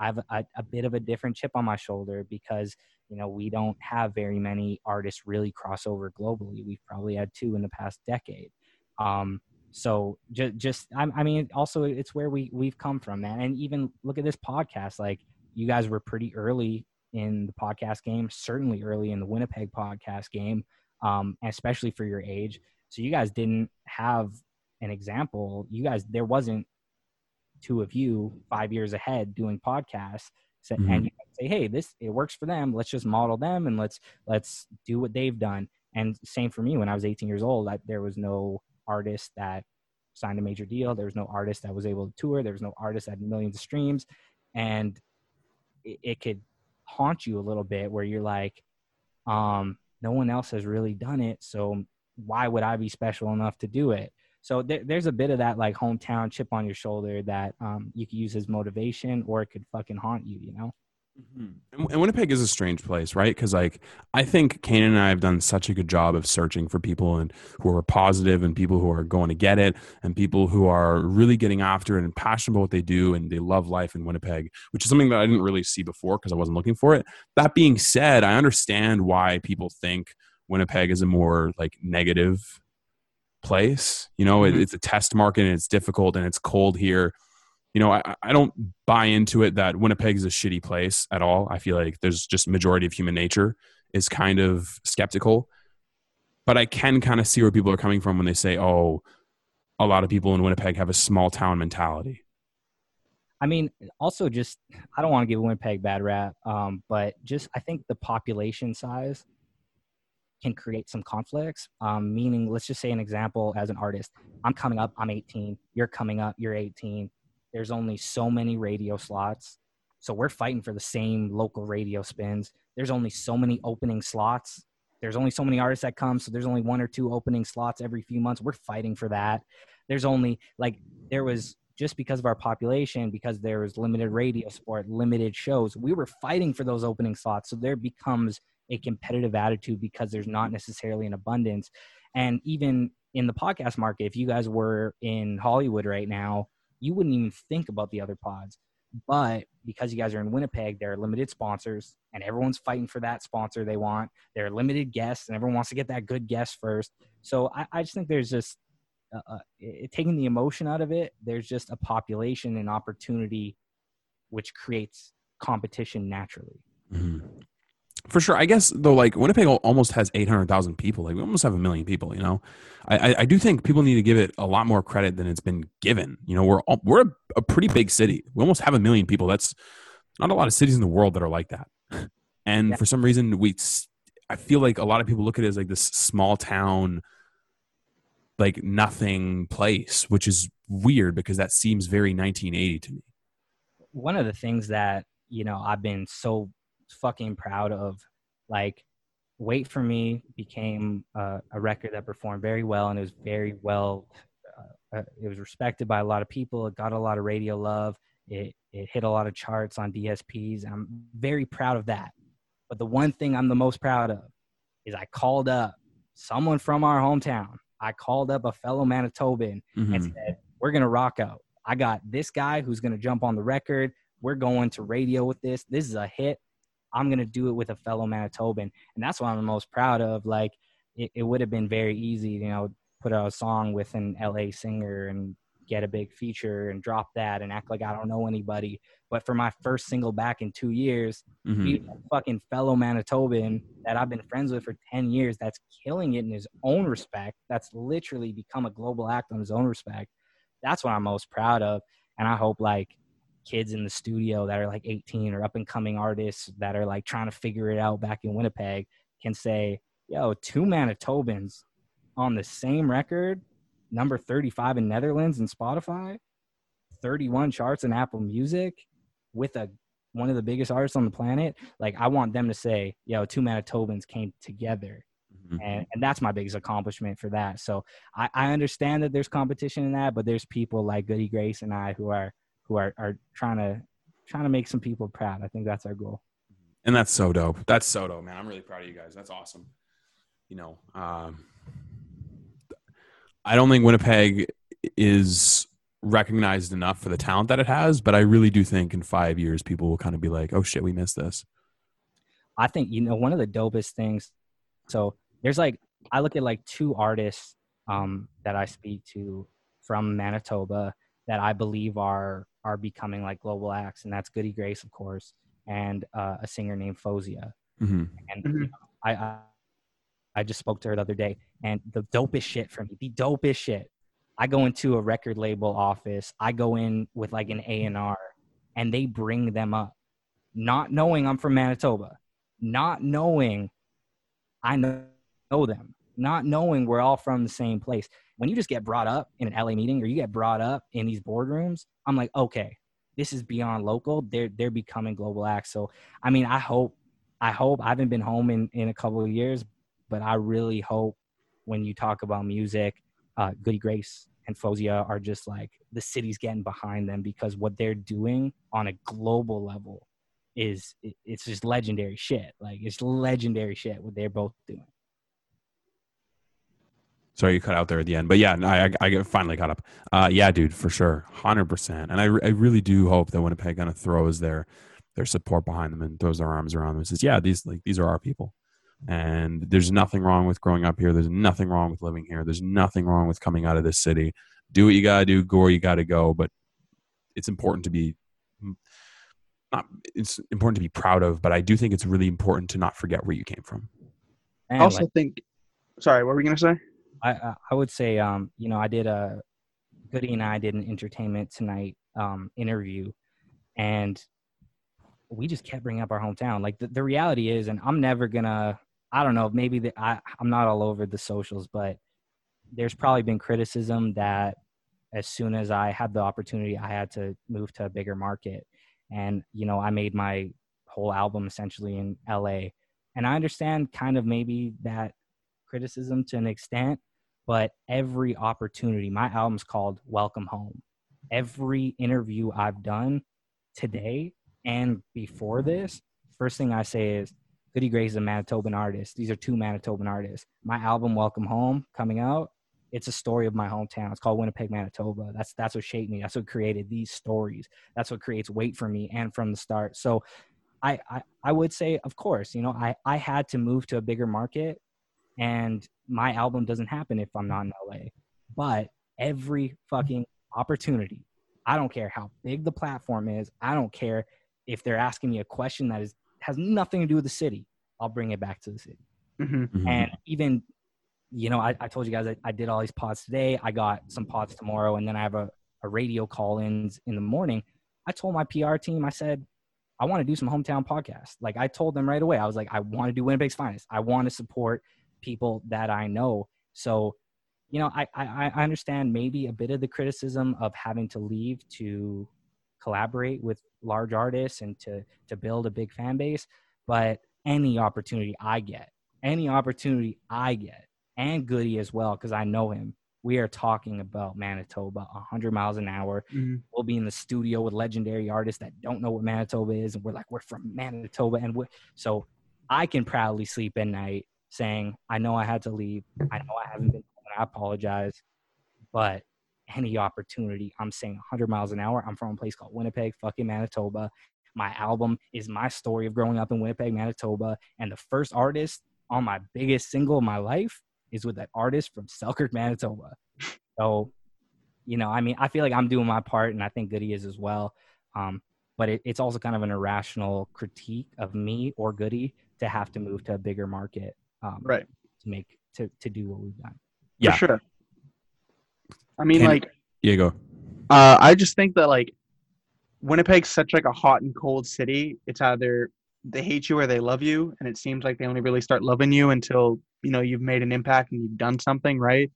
I have a, a, bit of a different chip on my shoulder because you know we don't have very many artists really cross over globally. We've probably had two in the past decade. Um, so just, just I, I mean, also it's where we we've come from, man. And even look at this podcast. Like you guys were pretty early in the podcast game, certainly early in the Winnipeg podcast game, um, especially for your age. So you guys didn't have an example. You guys, there wasn't two of you five years ahead doing podcasts. So, mm-hmm. And you say, hey, this it works for them. Let's just model them and let's let's do what they've done. And same for me when I was 18 years old. I, there was no artist that signed a major deal. There was no artist that was able to tour. There was no artist that had millions of streams, and it, it could haunt you a little bit where you're like um no one else has really done it so why would i be special enough to do it? So there, there's a bit of that like hometown chip on your shoulder that um, you could use as motivation or it could fucking haunt you you know Mm-hmm. And Winnipeg is a strange place, right? Because like I think Kane and I have done such a good job of searching for people and who are positive and people who are going to get it and people who are really getting after it and passionate about what they do and they love life in Winnipeg, which is something that I didn't really see before because I wasn't looking for it. That being said, I understand why people think Winnipeg is a more like negative place. You know, mm-hmm. it, it's a test market and it's difficult and it's cold here you know, I, I don't buy into it that Winnipeg is a shitty place at all. I feel like there's just majority of human nature is kind of skeptical. But I can kind of see where people are coming from when they say, oh, a lot of people in Winnipeg have a small town mentality. I mean, also just I don't want to give Winnipeg bad rap, um, but just I think the population size can create some conflicts. Um, meaning, let's just say an example as an artist, I'm coming up, I'm 18, you're coming up, you're 18 there's only so many radio slots. So we're fighting for the same local radio spins. There's only so many opening slots. There's only so many artists that come. So there's only one or two opening slots every few months. We're fighting for that. There's only like, there was just because of our population, because there was limited radio sport, limited shows, we were fighting for those opening slots. So there becomes a competitive attitude because there's not necessarily an abundance. And even in the podcast market, if you guys were in Hollywood right now, you wouldn't even think about the other pods. But because you guys are in Winnipeg, there are limited sponsors, and everyone's fighting for that sponsor they want. There are limited guests, and everyone wants to get that good guest first. So I, I just think there's just uh, uh, it, taking the emotion out of it. There's just a population and opportunity, which creates competition naturally. Mm-hmm for sure. I guess though, like Winnipeg almost has eight hundred thousand people. Like we almost have a million people. You know, I, I do think people need to give it a lot more credit than it's been given. You know, we're we're a, a pretty big city. We almost have a million people. That's not a lot of cities in the world that are like that. And yeah. for some reason, we I feel like a lot of people look at it as like this small town, like nothing place, which is weird because that seems very 1980 to me. One of the things that you know I've been so fucking proud of. Like, Wait for Me became uh, a record that performed very well and it was very well. Uh, uh, it was respected by a lot of people. It got a lot of radio love. It it hit a lot of charts on DSPs. I'm very proud of that. But the one thing I'm the most proud of is I called up someone from our hometown. I called up a fellow Manitoban mm-hmm. and said, "We're gonna rock out. I got this guy who's gonna jump on the record. We're going to radio with this. This is a hit I'm gonna do it with a fellow Manitoban, and that's what I'm the most proud of. Like it, it would have been very easy, you know, put out a song with an LA singer and get a big feature and drop that and act like I don't know anybody. But for my first single back in two years, Mhm. be a fucking fellow Manitoban that I've been friends with for 10 years that's killing it in his own respect, that's literally become a global act on his own respect. That's what I'm most proud of. And I hope like kids in the studio that are like 18 or up and coming artists that are like trying to figure it out back in Winnipeg can say, yo, two Manitobans on the same record, number 35 in Netherlands and Spotify, 31 charts in Apple Music with a one of the biggest artists on the planet. Like I want them to say, yo, two Manitobans came together. Mhm. And, and that's my biggest accomplishment for that. So I, I understand that there's competition in that, but there's people like Goody Grace and I who are who are, are trying to trying to make some people proud. I think that's our goal. and that's so dope. That's so dope, man. I'm really proud of you guys. That's awesome. You know, um, I don't think Winnipeg is recognized enough for the talent that it has, but I really do think in five years people will kind of be like, "Oh shit, we missed this." I think you know one of the dopest things. So there's like I look at like two artists um, that I speak to from Manitoba that I believe are are becoming like global acts, and that's Goody Grace, of course, and uh, a singer named Faouzia. hmm And Mhm. I, I I just spoke to her the other day, and the dopest shit for me, the dopest shit. I go into a record label office. I go in with like an A and R, and they bring them up, not knowing I'm from Manitoba, not knowing I know, know them, not knowing we're all from the same place. When you just get brought up in an LA meeting or you get brought up in these boardrooms, I'm like, okay, this is beyond local. They're they're becoming global acts. So I mean, I hope I hope I haven't been home in, in a couple of years, but I really hope when you talk about music, uh, Goody Grace and Faouzia are just like the city's getting behind them because what they're doing on a global level is it- it's just legendary shit. Like it's legendary shit what they're both doing. Sorry, you cut out there at the end, but yeah, no, I, I finally caught up. Uh, yeah, dude, for sure, hundred percent. And I, I really do hope that Winnipeg kind of throws their their support behind them and throws their arms around them and says, "Yeah, these like these are our people." And there's nothing wrong with growing up here. There's nothing wrong with living here. There's nothing wrong with coming out of this city. Do what you gotta do. Go where you gotta go. But it's important to be not. It's important to be proud of. But I do think it's really important to not forget where you came from. And I also like, think. Sorry, what were we gonna say? I, I would say um you know I did a Goody and I did an entertainment tonight um interview and we just kept bringing up our hometown. Like the, the reality is and I'm never gonna I don't know maybe the, I I'm not all over the socials but there's probably been criticism that as soon as I had the opportunity I had to move to a bigger market. And you know I made my whole album essentially in LA and I understand kind of maybe that criticism to an extent but every opportunity my album's called welcome home. Every interview i've done today and before this first thing i say is goody grace is a manitoban artist. These are two manitoban artists. My album welcome home coming out it's a story of my hometown. It's called winnipeg manitoba. That's that's what shaped me. That's what created these stories. That's what creates weight for me and from the start. So I, I i would say of course you know i i had to move to a bigger market and my album doesn't happen if I'm not in LA. But every fucking opportunity, I don't care how big the platform is, I don't care if they're asking me a question that is has nothing to do with the city, I'll bring it back to the city. hmm Mhm. And even, you know, I, I told you guys I, I did all these pods today. I got some pods tomorrow, and then I have a, a radio call ins in the morning. I told my PR team, I said, I want to do some hometown podcasts. Like I told them right away, I was like, I want to do Winnipeg's finest. I want to support people that I know. So, you know, I, I, I understand maybe a bit of the criticism of having to leave to collaborate with large artists and to to build a big fan base. But any opportunity I get, any opportunity I get, and Goody as well, because I know him. We are talking about Manitoba, 100 miles an hour. hmm We'll be in the studio with legendary artists that don't know what Manitoba is, and we're like, we're from Manitoba, and we so I can proudly sleep at night saying, I know I had to leave. I know I haven't been. I apologize, but any opportunity, I'm saying 100 miles an hour. I'm from a place called Winnipeg, fucking Manitoba. My album is my story of growing up in Winnipeg, Manitoba. And the first artist on my biggest single of my life is with that artist from Selkirk, Manitoba. So, you know, I mean, I feel like I'm doing my part, and I think Goody is as well. Um, but it, it's also kind of an irrational critique of me or Goody to have to move to a bigger market um, Right. to make to to do what we've done. Yeah. For sure. I mean, Can- like, Yeah, go. uh, I just think that like Winnipeg's such like a hot and cold city. It's either they hate you or they love you, and it seems like they only really start loving you until you know you've made an impact and you've done something, right?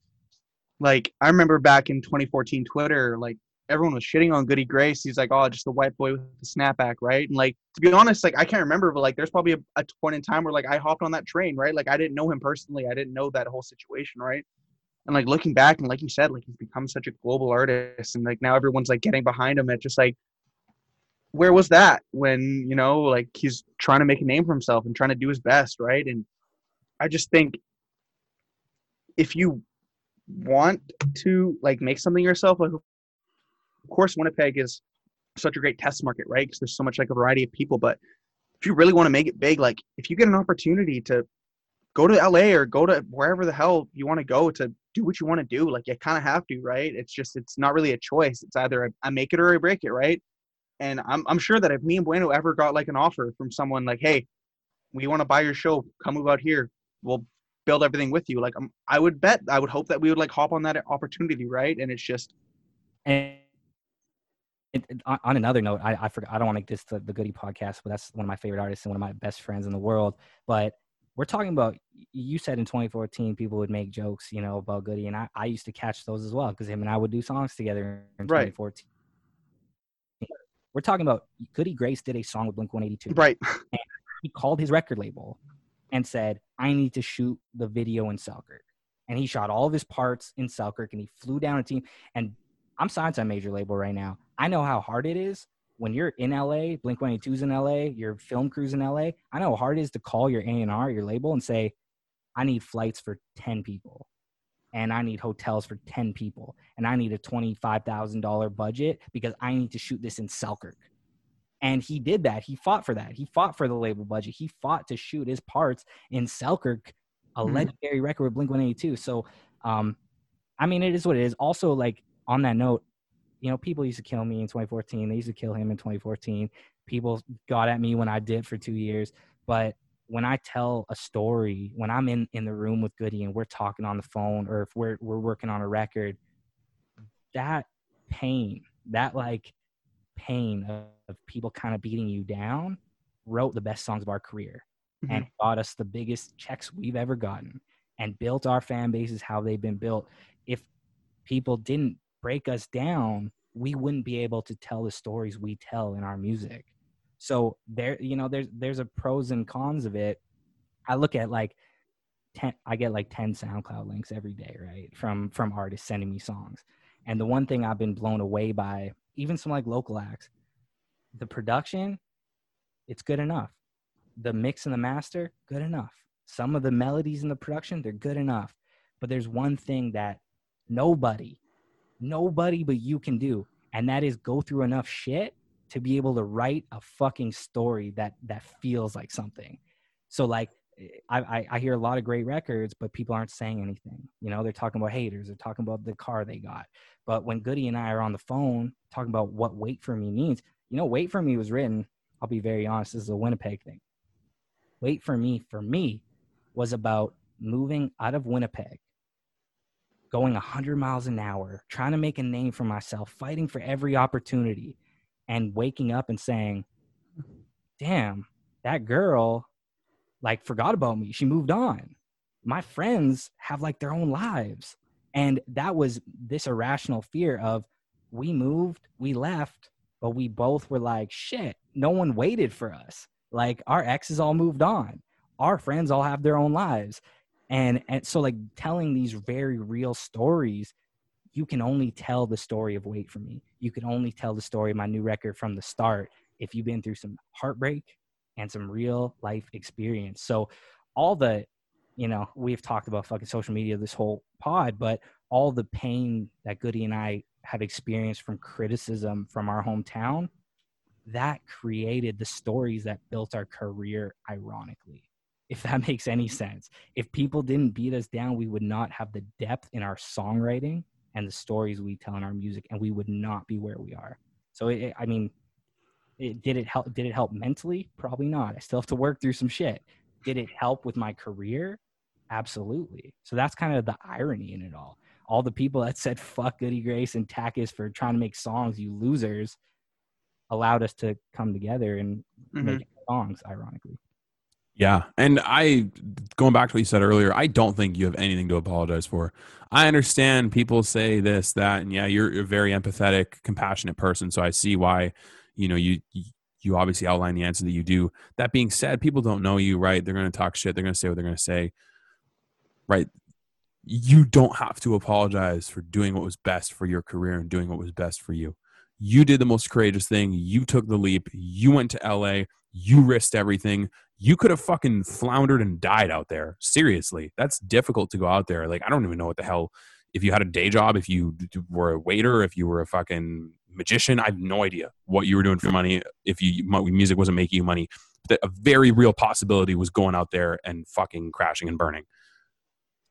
Like I remember back in 2014 Twitter, like everyone was shitting on Goody Grace. He's like, oh, just the white boy with the snapback, right? And like to be honest, like I can't remember, but like there's probably a, a point in time where like I hopped on that train, right? Like I didn't know him personally, I didn't know that whole situation, right? and like looking back and like you said like he's become such a global artist and like now everyone's like getting behind him it's just like where was that when you know like he's trying to make a name for himself and trying to do his best right and i just think if you want to like make something yourself like of course winnipeg is such a great test market right because there's so much like a variety of people but if you really want to make it big like if you get an opportunity to go to LA or go to wherever the hell you want to go to do what you want to do. Like you kind of have to, right? It's just it's not really a choice. It's either I, make it or I break it, right? And I'm I'm sure that if me and Bueno ever got like an offer from someone like, hey, we want to buy your show, come move out here, we'll build everything with you. Like um, I would bet, I would hope that we would like hop on that opportunity, right? And it's just And it, it- on another note, I, I forgot. I don't want to make this the, the Goody podcast, but that's one of my favorite artists and one of my best friends in the world. But we're talking about. You said in 2014 people would make jokes, you know, about Goody, and I, I used to catch those as well because him and I would do songs together in Right. 2014. We're talking about Goody Grace did a song with Blink 182. right. he called his record label and said, I need to shoot the video in Selkirk. And he shot all of his parts in Selkirk and he flew down a team. And I'm signed to a major label right now. I know how hard it is when you're in LA, Blink 182's in LA, your film crew's in LA. I know how hard it is to call your A&R, your label, and say, I need flights for 10 people and I need hotels for 10 people and I need a $25,000 budget because I need to shoot this in Selkirk. And he did that. He fought for that. He fought for the label budget. He fought to shoot his parts in Selkirk, a Mhm. legendary record with Blink 182. So, um, I mean, it is what it is. Also, like on that note, you know, people used to kill me in 2014. They used to kill him in 2014. People got at me when I did for two years. But when I tell a story, when I'm in in the room with Goody and we're talking on the phone, or if we're we're working on a record, that pain, that like pain of, of people kind of beating you down, wrote the best songs of our career mm-hmm. and got us the biggest checks we've ever gotten and built our fan bases how they've been built. If people didn't break us down, we wouldn't be able to tell the stories we tell in our music. So there, you know, there's there's a pros and cons of it. I look at like ten, I get like ten SoundCloud links every day, right, from from artists sending me songs. And the one thing I've been blown away by, even some like local acts, the production, it's good enough. The mix and the master, good enough. Some of the melodies in the production, they're good enough. But there's one thing that nobody, nobody but you can do, and that is go through enough shit to be able to write a fucking story that that feels like something. So like eh, I, I I hear a lot of great records, but people aren't saying anything. You know, they're talking about haters, they're talking about the car they got. But when Goody and I are on the phone talking about what wait for me means, you know, wait for me was written. I'll be very honest, this is a Winnipeg thing. Wait for me for me was about moving out of Winnipeg, going 100 miles an hour, trying to make a name for myself, fighting for every opportunity, and waking up and saying, damn, that girl like forgot about me. She moved on. My friends have like their own lives. And that was this irrational fear of we moved, we left, but we both were like, shit, no one waited for us. Like our exes all moved on. Our friends all have their own lives. And and so like telling these very real stories, you can only tell the story of Wait for Me. You can only tell the story of my new record from the start if you've been through some heartbreak and some real life experience. So all the, you know, we've talked about fucking social media this whole pod, but all the pain that Goody and I have experienced from criticism from our hometown, that created the stories that built our career ironically if that makes any sense. If people didn't beat us down we would not have the depth in our songwriting and the stories we tell in our music and we would not be where we are. So it, i mean it, did it help did it help mentally? Probably not. I still have to work through some shit. Did it help with my career? Absolutely. So that's kind of the irony in it all. All the people that said fuck goody grace and Takis for trying to make songs you losers allowed us to come together and Mhm. make songs ironically Yeah. And I, going back to what you said earlier, I don't think you have anything to apologize for. I understand people say this, that, and yeah, you're, you're a very empathetic, compassionate person. So I see why, you know, you, you obviously outline the answer that you do. That being said, people don't know you, right? They're going to talk shit. They're going to say what they're going to say, right? You don't have to apologize for doing what was best for your career and doing what was best for you. You did the most courageous thing. You took the leap. You went to LA. You risked everything you could have fucking floundered and died out there. Seriously, that's difficult to go out there. Like, I don't even know what the hell. If you had a day job, if you were a waiter, if you were a fucking magician, I have no idea what you were doing for money. If you music wasn't making you money, that a very real possibility was going out there and fucking crashing and burning.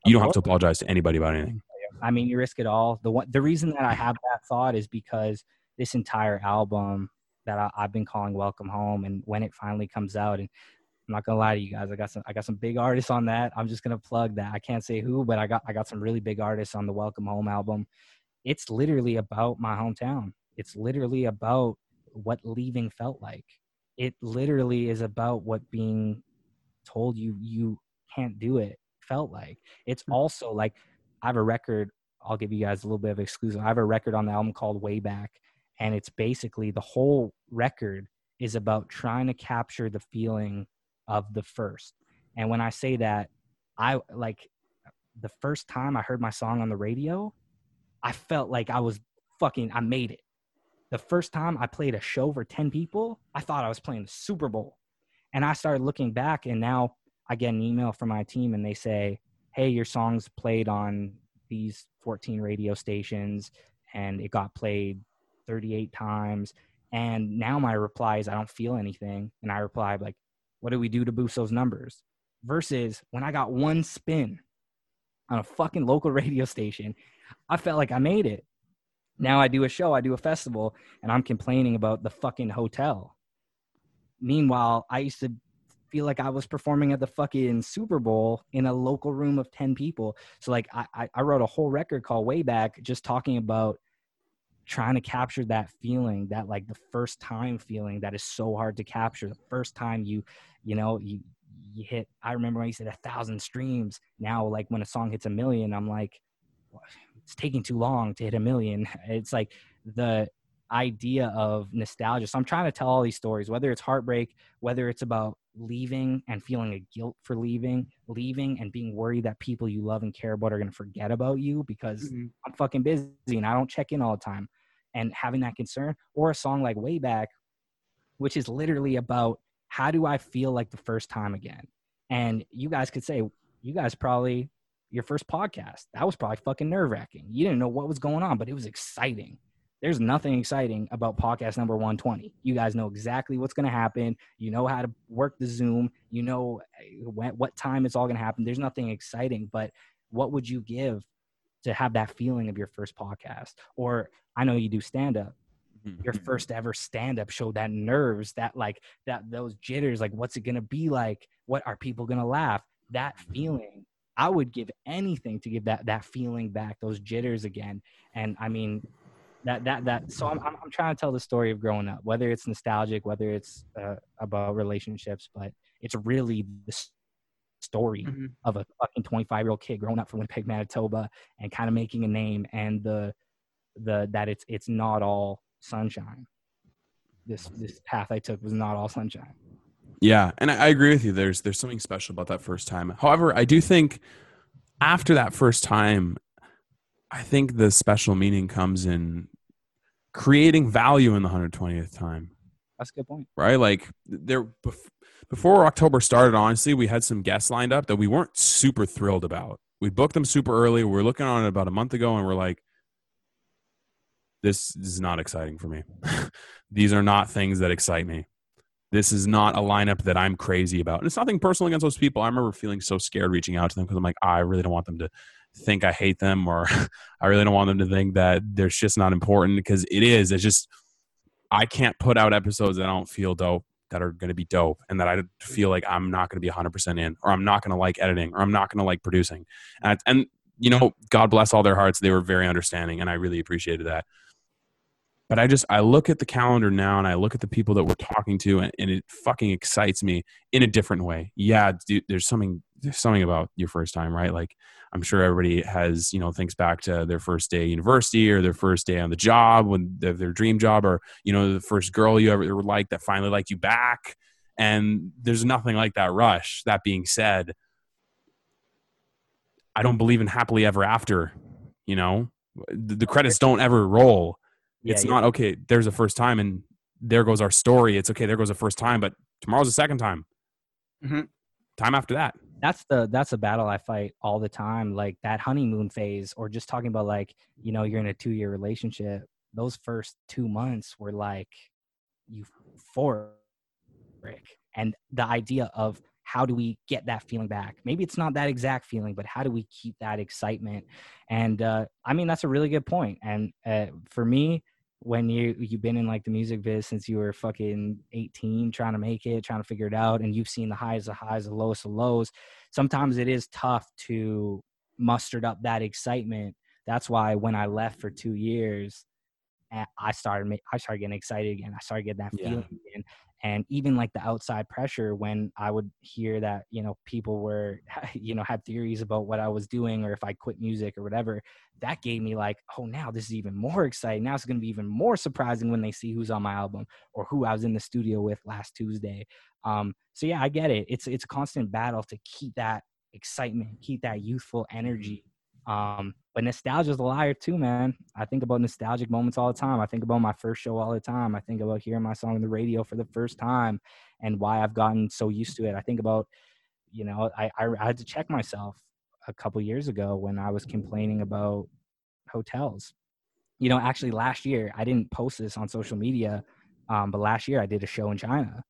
You don't have to apologize to anybody about anything. I mean, you risk it all. The one, the reason that I have that thought is because this entire album that I, I've been calling "Welcome Home," and when it finally comes out, and I'm not gonna lie to you guys, I got some, I got some big artists on that. I'm just gonna plug that. I can't say who, but I got, I got some really big artists on the "Welcome Home" album. It's literally about my hometown. It's literally about what leaving felt like. It literally is about what being told you you can't do it felt like. It's hmm. also like I have a record. I'll give you guys a little bit of exclusive. I have a record on the album called Way Back, and it's basically the whole record is about trying to capture the feeling of the first. And when I say that, I like the first time I heard my song on the radio, I felt like I was fucking, I made it. The first time I played a show for 10 people, I thought I was playing the Super Bowl. And I started looking back, and now I get an email from my team and they say, Hey, your song's played on these 14 radio stations and it got played 38 times. And now my reply is, I don't feel anything. And I reply, like, what do we do to boost those numbers? Versus when I got one spin on a fucking local radio station, I felt like I made it. Now I do a show, I do a festival, and I'm complaining about the fucking hotel. Meanwhile, I used to feel like I was performing at the fucking Super Bowl in a local room of 10 people. So like I, I- I wrote a whole record called Way Back just talking about trying to capture that feeling, that like the first time feeling that is so hard to capture. The first time you, you know, you you hit I remember when you said a thousand streams. Now like when a song hits a million, I'm like, it's taking too long to hit a million. It's like the idea of nostalgia. So I'm trying to tell all these stories, whether it's heartbreak, whether it's about leaving and feeling a guilt for leaving, leaving and being worried that people you love and care about are going to forget about you because Mhm. I'm fucking busy and I don't check in all the time. And having that concern, or a song like Way Back, which is literally about how do I feel like the first time again? And you guys could say, you guys probably, your first podcast, that was probably fucking nerve wracking. You didn't know what was going on, but it was exciting. There's nothing exciting about podcast number 120. You guys know exactly what's going to happen. You know how to work the Zoom. You know eh, when, what time it's all going to happen. There's nothing exciting, but what would you give to have that feeling of your first podcast? Or I know you do stand up. Mm-hmm, your mm-hmm. first ever stand up show, that nerves, that like that those jitters, like what's it gonna be like? What are people gonna laugh? That mm-hmm. feeling, I would give anything to give that that feeling back, those jitters again. And I mean, that that that. So I'm I'm, I'm trying to tell the story of growing up, whether it's nostalgic, whether it's uh, about relationships, but it's really the story Mhm. of a fucking 25 year old kid growing up from Winnipeg, Manitoba, and kind of making a name, and the the that it's it's not all sunshine. This this path I took was not all sunshine. Yeah, and I, I agree with you. There's there's something special about that first time. However, I do think after that first time, I think the special meaning comes in creating value in the 120th time, That's a good point. right? Like there before October started, honestly, we had some guests lined up that we weren't super thrilled about. We booked them super early. We were looking on it about a month ago, and we're like, this is not exciting for me. These are not things that excite me. This is not a lineup that I'm crazy about. And it's nothing personal against those people. I remember feeling so scared reaching out to them because I'm like, I really don't want them to think I hate them or I really don't want them to think that they're just not important because it is. It's just I can't put out episodes that I don't feel dope that are going to be dope and that I feel like I'm not going to be 100% in or I'm not going to like editing or I'm not going to like producing. And, and you know, God bless all their hearts. They were very understanding and I really appreciated that. But I just, I look at the calendar now and I look at the people that we're talking to and, and it fucking excites me in a different way. Yeah, dude, there's something, there's something about your first time, right? Like I'm sure everybody has, you know, thinks back to their first day at university or their first day on the job when their, their dream job or, you know, the first girl you ever liked that finally liked you back. And there's nothing like that rush. That being said, I don't believe in happily ever after, you know, the, the credits don't ever roll. Yeah, it's yeah. not okay. There's a first time, and there goes our story. It's okay. There goes a first time, but tomorrow's a second time. Mhm. Time after that. That's the that's a battle I fight all the time. Like that honeymoon phase, or just talking about like you know you're in a two year relationship. Those first two months were like euphoric, and the idea of how do we get that feeling back? Maybe it's not that exact feeling, but how do we keep that excitement? And uh, I mean that's a really good point. And uh, for me, when you you've been in like the music biz since you were fucking 18 trying to make it trying to figure it out and you've seen the highs the highs the lowest the lows. Sometimes it is tough to muster up that excitement. That's why when i left for two years eh, i started i started getting excited again. I started getting that Yeah. feeling again and even like the outside pressure when i would hear that you know people were you know had theories about what i was doing or if i quit music or whatever that gave me like, oh, now this is even more exciting. Now it's going to be even more surprising when they see who's on my album or who I was in the studio with last Tuesday. Um, so yeah, I get it. It's it's a constant battle to keep that excitement, keep that youthful energy. Um, but nostalgia's a liar too, man. I think about nostalgic moments all the time. I think about my first show all the time. I think about hearing my song on the radio for the first time and why I've gotten so used to it. I think about, you know, I, I, I had to check myself a couple years ago when I was complaining about hotels. You know, actually last year I didn't post this on social media, um, but last year I did a show in China,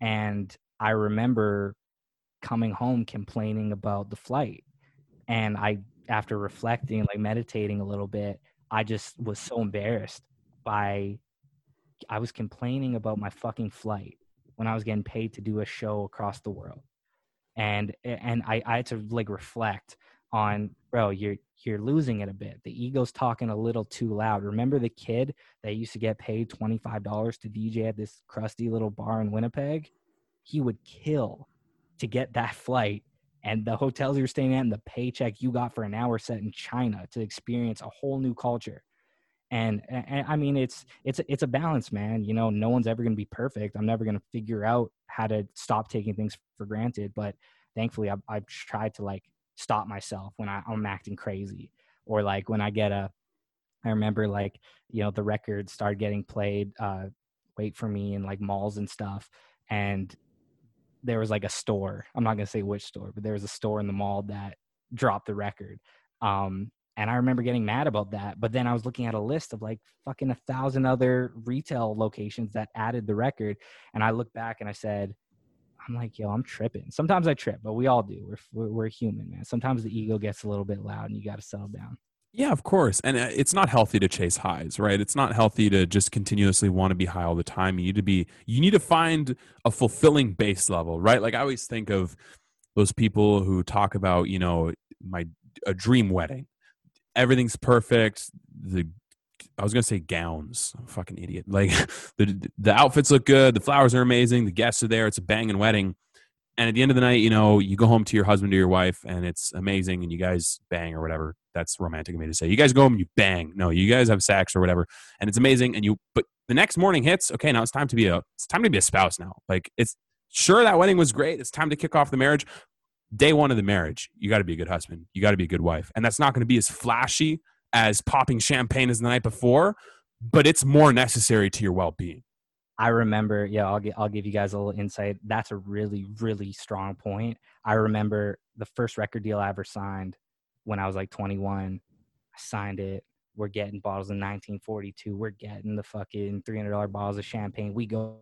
and I remember coming home complaining about the flight, and I after reflecting like meditating a little bit, I just was so embarrassed by I was complaining about my fucking flight when I was getting paid to do a show across the world. And and I, I had to like reflect on bro, you're you're losing it a bit. The ego's talking a little too loud. Remember the kid that used to get paid twenty five dollars to DJ at this crusty little bar in Winnipeg? He would kill to get that flight and the hotels you're staying at and the paycheck you got for an hour set in China to experience a whole new culture. And, and I mean, it's it's it's a balance, man. You know, no one's ever going to be perfect. I'm never going to figure out how to stop taking things for granted. But thankfully, I've, I've tried to like stop myself when I, I'm acting crazy, or like when I get a. I remember like you know the record started getting played. Uh, Wait for me in like malls and stuff, and there was like a store. I'm not gonna say which store, but there was a store in the mall that dropped the record. Um, and I remember getting mad about that. But then I was looking at a list of like fucking a thousand other retail locations that added the record. And I looked back and I said, I'm like, yo, I'm tripping. Sometimes I trip, but we all do. We're, we're, we're human, man. Sometimes the ego gets a little bit loud and you got to settle down. Yeah, of course. And uh, it's not healthy to chase highs, right? It's not healthy to just continuously want to be high all the time. You need to be you need to find a fulfilling base level, right? Like I always think of those people who talk about, you know, my a dream wedding. Everything's perfect. The I was gonna say gowns. I'm fucking idiot. Like the the outfits look good, the flowers are amazing, the guests are there, it's a banging wedding. And at the end of the night, you know, you go home to your husband or your wife and it's amazing and you guys bang or whatever. That's romantic of me to say. You guys go home and you bang. No, you guys have sex or whatever. And it's amazing. And you but the next morning hits, okay, now it's time to be a it's time to be a spouse now. Like it's sure that wedding was great. It's time to kick off the marriage. Day one of the marriage, you got to be a good husband. You got to be a good wife. And that's not going to be as flashy as popping champagne as the night before, but it's more necessary to your well being. I remember, yeah, I'll get, I'll give you guys a little insight. That's a really, really strong point. I remember the first record deal I ever signed when I was like 21. I signed it, We're getting bottles in 1942. We're getting the fucking $300 bottles of champagne. We go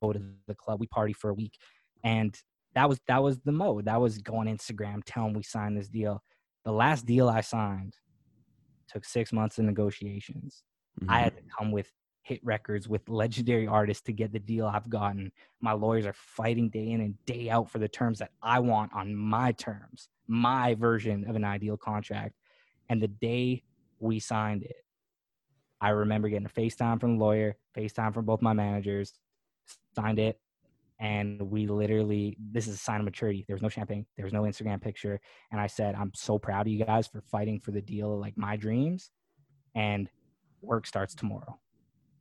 go to the club. We party for a week, and that was that was the mode. That was go on Instagram, tell them we signed this deal. The last deal I signed took six months of negotiations. I mm-hmm. had to come with hit records with legendary artists to get the deal I've gotten. My lawyers are fighting day in and day out for the terms that I want on my terms, my version of an ideal contract. And the day we signed it, I remember getting a FaceTime from the lawyer, FaceTime from both my managers, signed it. And we literally, this is a sign of maturity. There was no champagne, there was no Instagram picture. And I said, I'm so proud of you guys for fighting for the deal, like my dreams. And work starts tomorrow.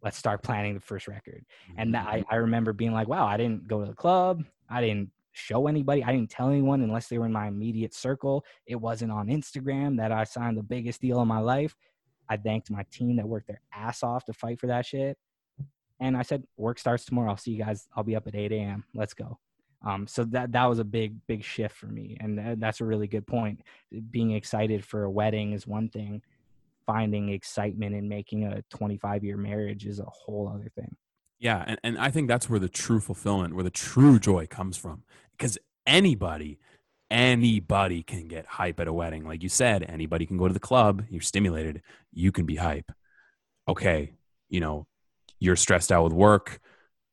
Let's start planning the first record. And that, I, I remember being like, wow, I didn't go to the club. I didn't show anybody. I didn't tell anyone unless they were in my immediate circle. It wasn't on Instagram that I signed the biggest deal of my life. I thanked my team that worked their ass off to fight for that shit. And I said, work starts tomorrow. I'll see you guys. I'll be up at 8 a.m. Let's go. Um, so that that was a big big shift for me, and tha- that's a really good point. Being excited for a wedding is one thing. Finding excitement in making a 25 year marriage is a whole other thing. Yeah, and, and I think that's where the true fulfillment, where the true joy comes from. Because anybody, anybody can get hype at a wedding. Like you said, anybody can go to the club, you're stimulated, you can be hype. Okay, you know, you're stressed out with work.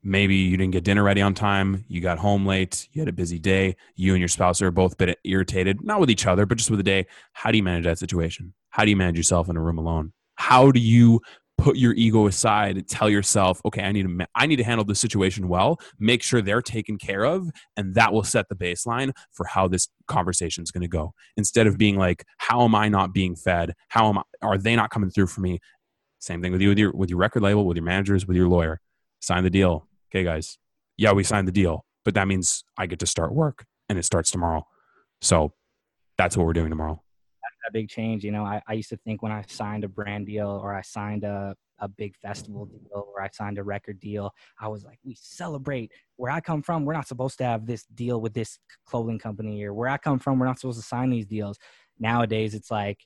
Maybe you didn't get dinner ready on time. You got home late. You had a busy day. You and your spouse are both a bit irritated, not with each other, but just with the day. How do you manage that situation? How do you manage yourself in a room alone? How do you put your ego aside and tell yourself, okay, I need to I need to handle this situation well, make sure they're taken care of, and that will set the baseline for how this conversation is going to go. Instead of being like, how am I not being fed? How am I, are they not coming through for me? Same thing with you with your with your record label, with your managers, with your lawyer. Sign the deal. Okay, guys. Yeah, we signed the deal, but that means I get to start work and it starts tomorrow. So that's what we're doing tomorrow. a big change. You know, I, I used to think when I signed a brand deal or I signed a, a big festival deal or I signed a record deal, I was like, we celebrate. Where I come from, we're not supposed to have this deal with this clothing company, or where I come from, we're not supposed to sign these deals. Nowadays, it's like,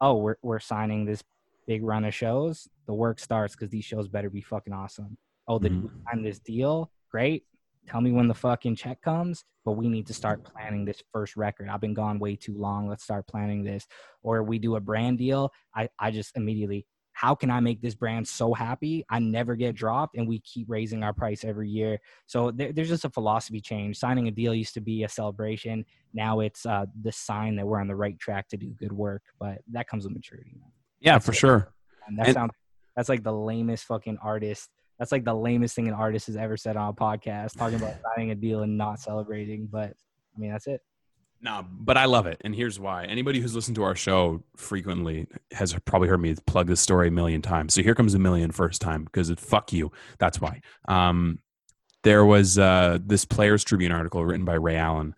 oh, we're, we're signing this big run of shows. The work starts because these shows better be fucking awesome. Oh, the Mhm. signed this deal, great. Tell me when the fucking check comes, but we need to start planning this first record. I've been gone way too long. Let's start planning this. Or we do a brand deal. I, I just immediately, how can I make this brand so happy? I never get dropped and we keep raising our price every year. So there, there's just a philosophy change. Signing a deal used to be a celebration. Now it's uh, the sign that we're on the right track to do good work, but that comes with maturity. Man. Yeah, That's for it. sure. And that And- sounds, that's like the lamest fucking artist. That's like the lamest thing an artist has ever said on a podcast, talking about signing a deal and not celebrating. But I mean, that's it. No, but I love it. And here's why. Anybody who's listened to our show frequently has probably heard me plug this story a million times. So here comes a million first time because it fuck you. That's why. Um, there was uh, this Players Tribune article written by Ray Allen,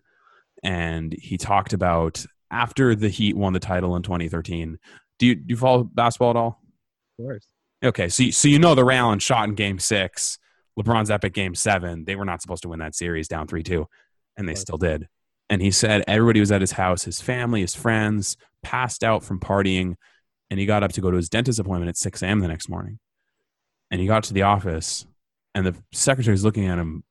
and he talked about after the Heat won the title in 2013. Do you do you follow basketball at all? Of course. Okay, so you- so you know the Ray Allen shot in Game Six, LeBron's epic Game Seven. They were not supposed to win that series down three two, and they Right. still did. And he said everybody was at his house, his family, his friends, passed out from partying, and he got up to go to his dentist appointment at six a.m. the next morning. And he got to the office, and the secretary's looking at him,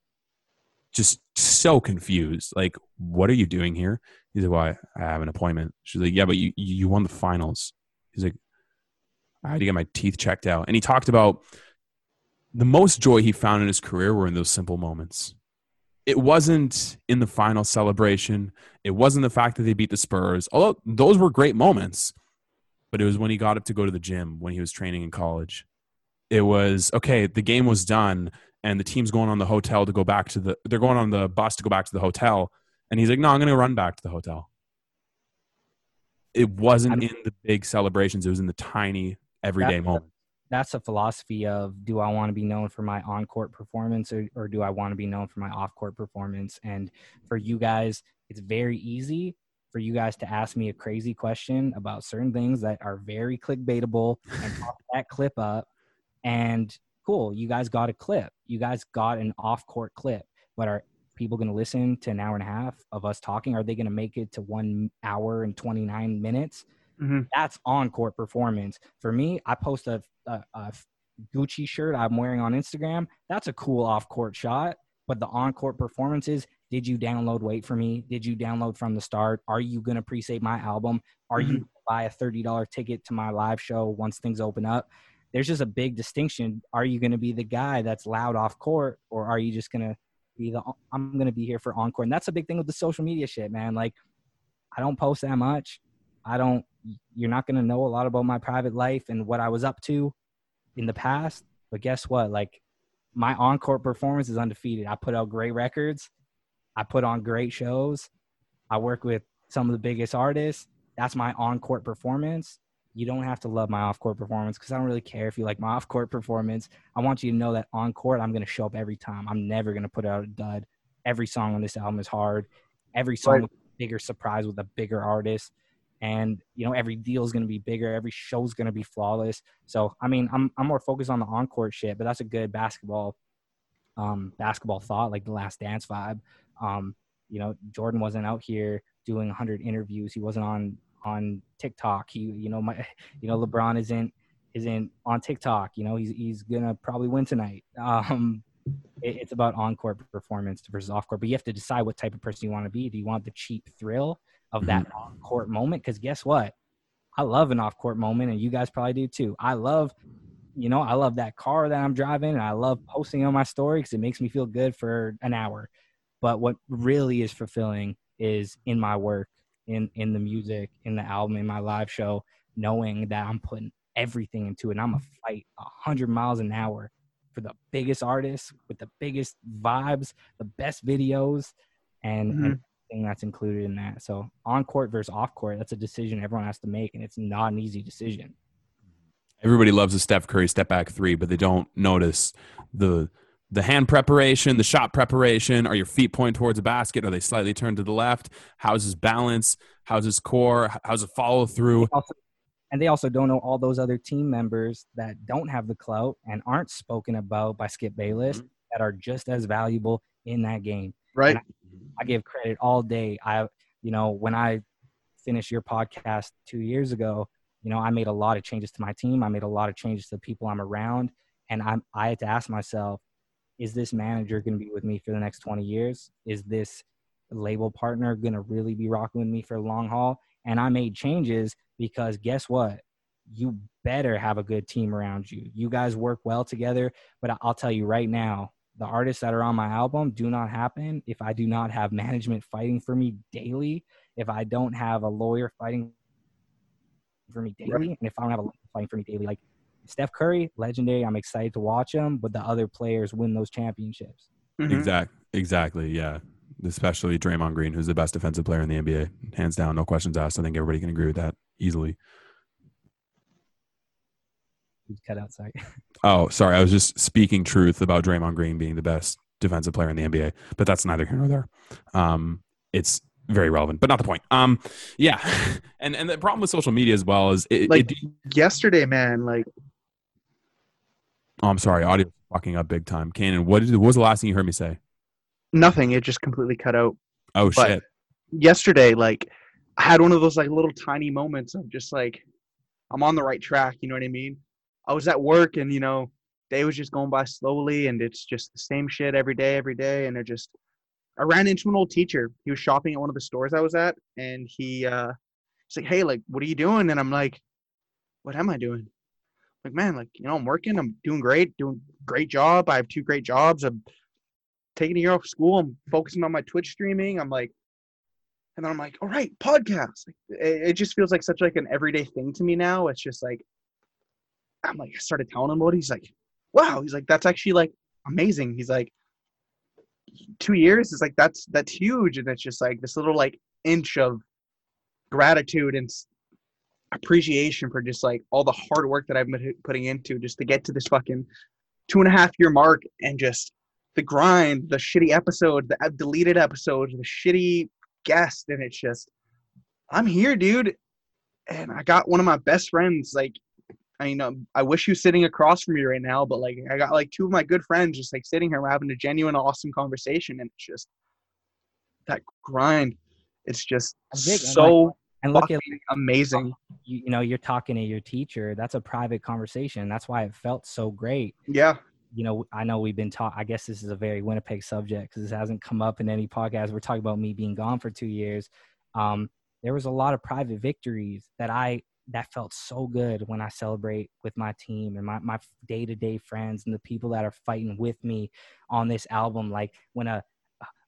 just so confused. Like, what are you doing here? He's like, "Well, I I have an appointment." She's like, "Yeah, but you you won the finals." He's like, I had to get my teeth checked out. And he talked about the most joy he found in his career were in those simple moments. It wasn't in the final celebration. It wasn't the fact that they beat the Spurs, although those were great moments. But it was when he got up to go to the gym when he was training in college. It was okay, the game was done and the team's going on the hotel to go back to the they're going on the bus to go back to the hotel. And he's like, No, I'm gonna run back to the hotel. It wasn't in the big celebrations, it was in the tiny everyday moments. That's a philosophy of do I want to be known for my on court performance or, or do I want to be known for my off court performance? And for you guys, it's very easy for you guys to ask me a crazy question about certain things that are very clickbaitable and pop that clip up. And cool, you guys got a clip. You guys got an off court clip. But are people going to listen to an hour and a half of us talking? Are they going to make it to one hour and 29 minutes? Mhm. That's on court performance. For me, I post a, a, a Gucci shirt I'm wearing on Instagram. That's a cool off court shot. But the on court performance is did you download Wait for Me? Did you download from the start? Are you going to pre save my album? Are you gonna buy a $30 ticket to my live show once things open up? There's just a big distinction. Are you going to be the guy that's loud off court or are you just going to be the I'm going to be here for encore? And that's a big thing with the social media shit, man. Like, I don't post that much. I don't, you're not going to know a lot about my private life and what I was up to in the past. But guess what? Like, my encore performance is undefeated. I put out great records. I put on great shows. I work with some of the biggest artists. That's my on court performance. You don't have to love my off court performance because I don't really care if you like my off court performance. I want you to know that on court, I'm going to show up every time. I'm never going to put out a dud. Every song on this album is hard. Every song Right. with a bigger surprise with a bigger artist. And you know, every deal is going to be bigger. Every show is going to be flawless. So, I mean, I'm I'm more focused on the on court shit, but that's a good basketball, um, basketball thought, like the Last Dance vibe. Um, you know, Jordan wasn't out here doing 100 interviews. He wasn't on on TikTok. He, you know, my, you know, LeBron isn't isn't on TikTok. You know, he's he's gonna probably win tonight. Um, it, it's about on court performance versus off court. But you have to decide what type of person you want to be. Do you want the cheap thrill of that mm-hmm. on court moment? Because guess what? I love an off court moment, and you guys probably do too. I love, you know, I love that car that I'm driving, and I love posting on my story because it makes me feel good for an hour. But what really is fulfilling is in my work, in in the music, in the album, in my live show, knowing that I'm putting everything into it. And I'm a fight a hundred miles an hour for the biggest artists with the biggest vibes, the best videos, and, and mm-hmm. Everything that's included in that. So on court versus off court, that's a decision everyone has to make, and it's not an easy decision. Everybody loves a Steph Curry step back three, but they don't notice the the hand preparation, the shot preparation. Are your feet pointing towards the basket? Are they slightly turned to the left? How's his balance? How's his core? How's it follow through? and they also don't know all those other team members that don't have the clout and aren't spoken about by Skip Bayless mm-hmm. that are just as valuable in that game. Right. Mm-hmm. I give credit all day. I, you know, when I finished your podcast two years ago, you know, I made a lot of changes to my team. I made a lot of changes to the people I'm around, and I'm I had to ask myself, is this manager going to be with me for the next 20 years? Is this label partner going to really be rocking with me for long haul? And I made changes because guess what? You better have a good team around you. You guys work well together, but I'll tell you right now, the artists that are on my album do not happen if I do not have management fighting for me daily, if I don't have a lawyer fighting for me daily, and if I don't have a lawyer fighting for me daily. Like Steph Curry, legendary. I'm excited to watch him, but the other players win those championships. Mhm. Exact, exactly, yeah. Especially Draymond Green, who's the best defensive player in the NBA, hands down, no questions asked. I think everybody can agree with that easily. Who's cut outside? Oh, sorry, I was just speaking truth about Draymond Green being the best defensive player in the NBA, but that's neither here nor there. Um, it's very relevant, but not the point. Um, yeah, and and the problem with social media as well is it. Like- it Yesterday, man, like oh, I'm sorry, audio fucking up big time. Kanan, what did what was the last thing you heard me say? nothing. It just completely cut out. Oh But- shit. yesterday, like I had one of those like little tiny moments of just like I'm on the right track. You know what I mean? I was at work and you know day was just going by slowly and it's just the same shit every day, every day, and it just I ran into an old teacher. He was shopping at one of the stores I was at, and he uh he's like, "Hey, like, what are you doing?" And I'm like, "What am I doing?" Like, man, like, you know, I'm working. I'm doing great, doing great job. I have two great jobs. I'm taking a year off school. I'm focusing on my Twitch streaming. I'm like, and then I'm like, all right, podcast. It just feels like such like an everyday thing to me now. It's just like, I'm like, I started telling him about it. He's like, wow. He's like, that's actually like amazing. He's like, two years is like that's that's huge, and it's just like this little like inch of gratitude and appreciation for just like all the hard work that I've been putting into just to get to this fucking two and a half year mark and just the grind, the shitty episodes, the uh, deleted episodes, the shitty guest, and it's just, I'm here, dude, and I got one of my best friends. Like, I mean, um, I wish you was sitting across from me right now, but like, I got like two of my good friends just like sitting here we're having a genuine, awesome conversation, and it's just that grind. It's just big, and, so And look at amazing. you, you know you're talking to your teacher. That's a private conversation. That's why it felt so great. Yeah. you know, I know we've been taught. I guess this is a very Winnipeg subject because this hasn't come up in any podcast. We're talking about me being gone for two years. Um, there was a lot of private victories that I that felt so good when I celebrate with my team and my my day to day friends and the people that are fighting with me on this album. Like when a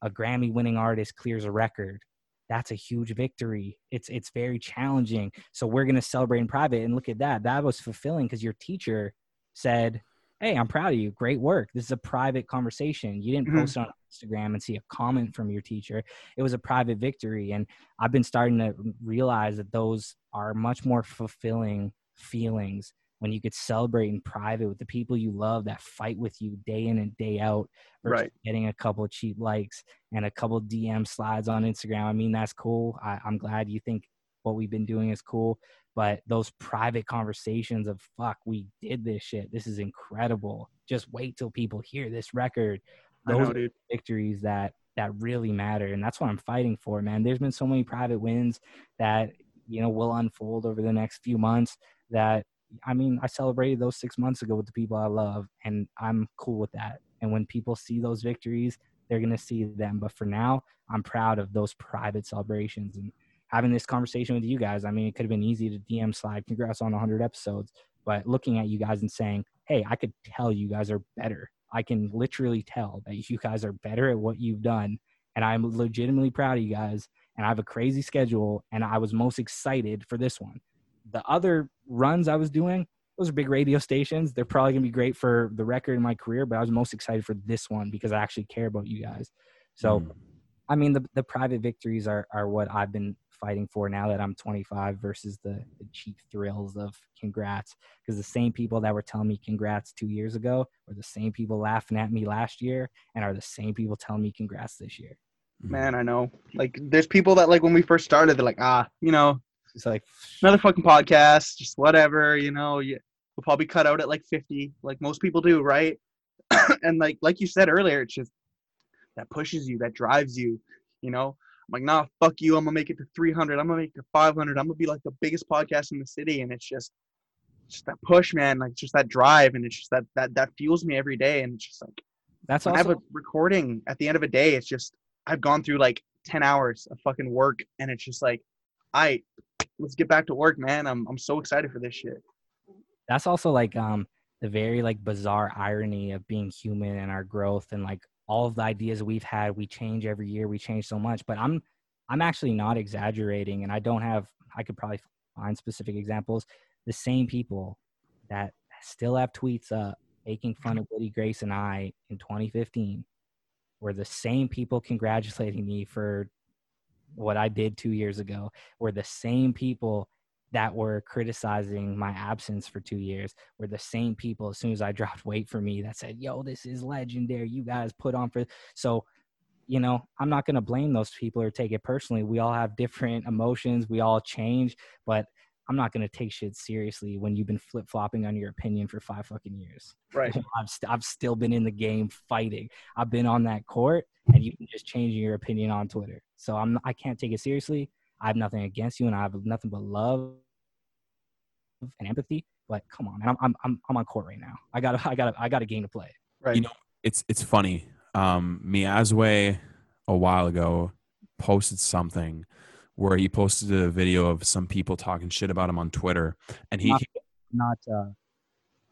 a Grammy winning artist clears a record. That's a huge victory. It's it's very challenging. So we're gonna celebrate in private and look at that. That was fulfilling because your teacher said, hey i'm proud of you. Great work. This is a private conversation. You didn't Mhm. post on instagram and see a comment from your teacher. It was a private victory and i've been starting to realize that those are much more fulfilling feelings when you could celebrate in private with the people you love that fight with you day in and day out versus Right. getting a couple cheap likes and a couple dm slides on instagram. I mean that's cool. I, i'm glad you think what we've been doing is cool but those private conversations of fuck we did this shit. This is incredible. Just wait till people hear this record. Those know, victories that that really matter and that's what i'm fighting for man. There's been so many private wins that you know will unfold over the next few months that i mean i celebrated those six months ago with the people i love and i'm cool with that. And when people see those victories they're going to see them. But for now i'm proud of those private celebrations and having this conversation with you guys i mean it could have been easy to dm slide congrats on 100 episodes but looking at you guys and saying hey i could tell you guys are better. I can literally tell that you guys are better at what you've done and i'm legitimately proud of you guys and i have a crazy schedule and i was most excited for this one. The other runs i was doing those are big radio stations. They're probably going to be great for the record in my career but i was most excited for this one because i actually care about you guys. So Mm. I mean, the the private victories are are what I've been fighting for now that I'm 25 versus the, the cheap thrills of congrats. Because the same people that were telling me congrats two years ago were the same people laughing at me last year and are the same people telling me congrats this year. Man, I know. Like, there's people that like when we first started, they're like, ah, you know, It's like another fucking podcast, just whatever, you know. You, we'll probably cut out at like 50, like most people do, right? and like like you said earlier, it's just that pushes you, that drives you, you know. Like, nah, fuck you. I'm gonna make it to 300. I'm gonna make it to 500. I'm gonna be like the biggest podcast in the city, and it's just, just that push, man. Like just that drive, and it's just that that that fuels me every day, and it's just like that's when I have a recording at the end of a day, it's just I've gone through like 10 hours of fucking work and it's just like, I let's get back to work, man. I'm I'm so excited for this shit. that's also like um the very like bizarre irony of being human and our growth and like all of the ideas we've had we change every year we change so much but i'm i'm actually not exaggerating and i don't have i could probably find specific examples the same people that still have tweets up making fun of Woody Grace and I in 2015 were the same people congratulating me for what I did two years ago, were the same people that were criticizing my absence for two years were the same people as soon as I dropped wait for me that said, Yo, this is legendary. You guys put on for so you know, I'm not gonna blame those people or take it personally. We all have different emotions, we all change, but I'm not gonna take shit seriously when you've been flip flopping on your opinion for five fucking years. Right. I've st- I've still been in the game fighting. I've been on that court, and you can just changing your opinion on Twitter. So I'm I can't take it seriously. I have nothing against you, and I have nothing but love and empathy. But come on, man, I'm I'm I'm, I'm on court right now. I got I got I got a game to play. Right. You know, it's it's funny. Um, Miazwe a while ago posted something where he posted a video of some people talking shit about him on Twitter, and he Not- Not uh, I'm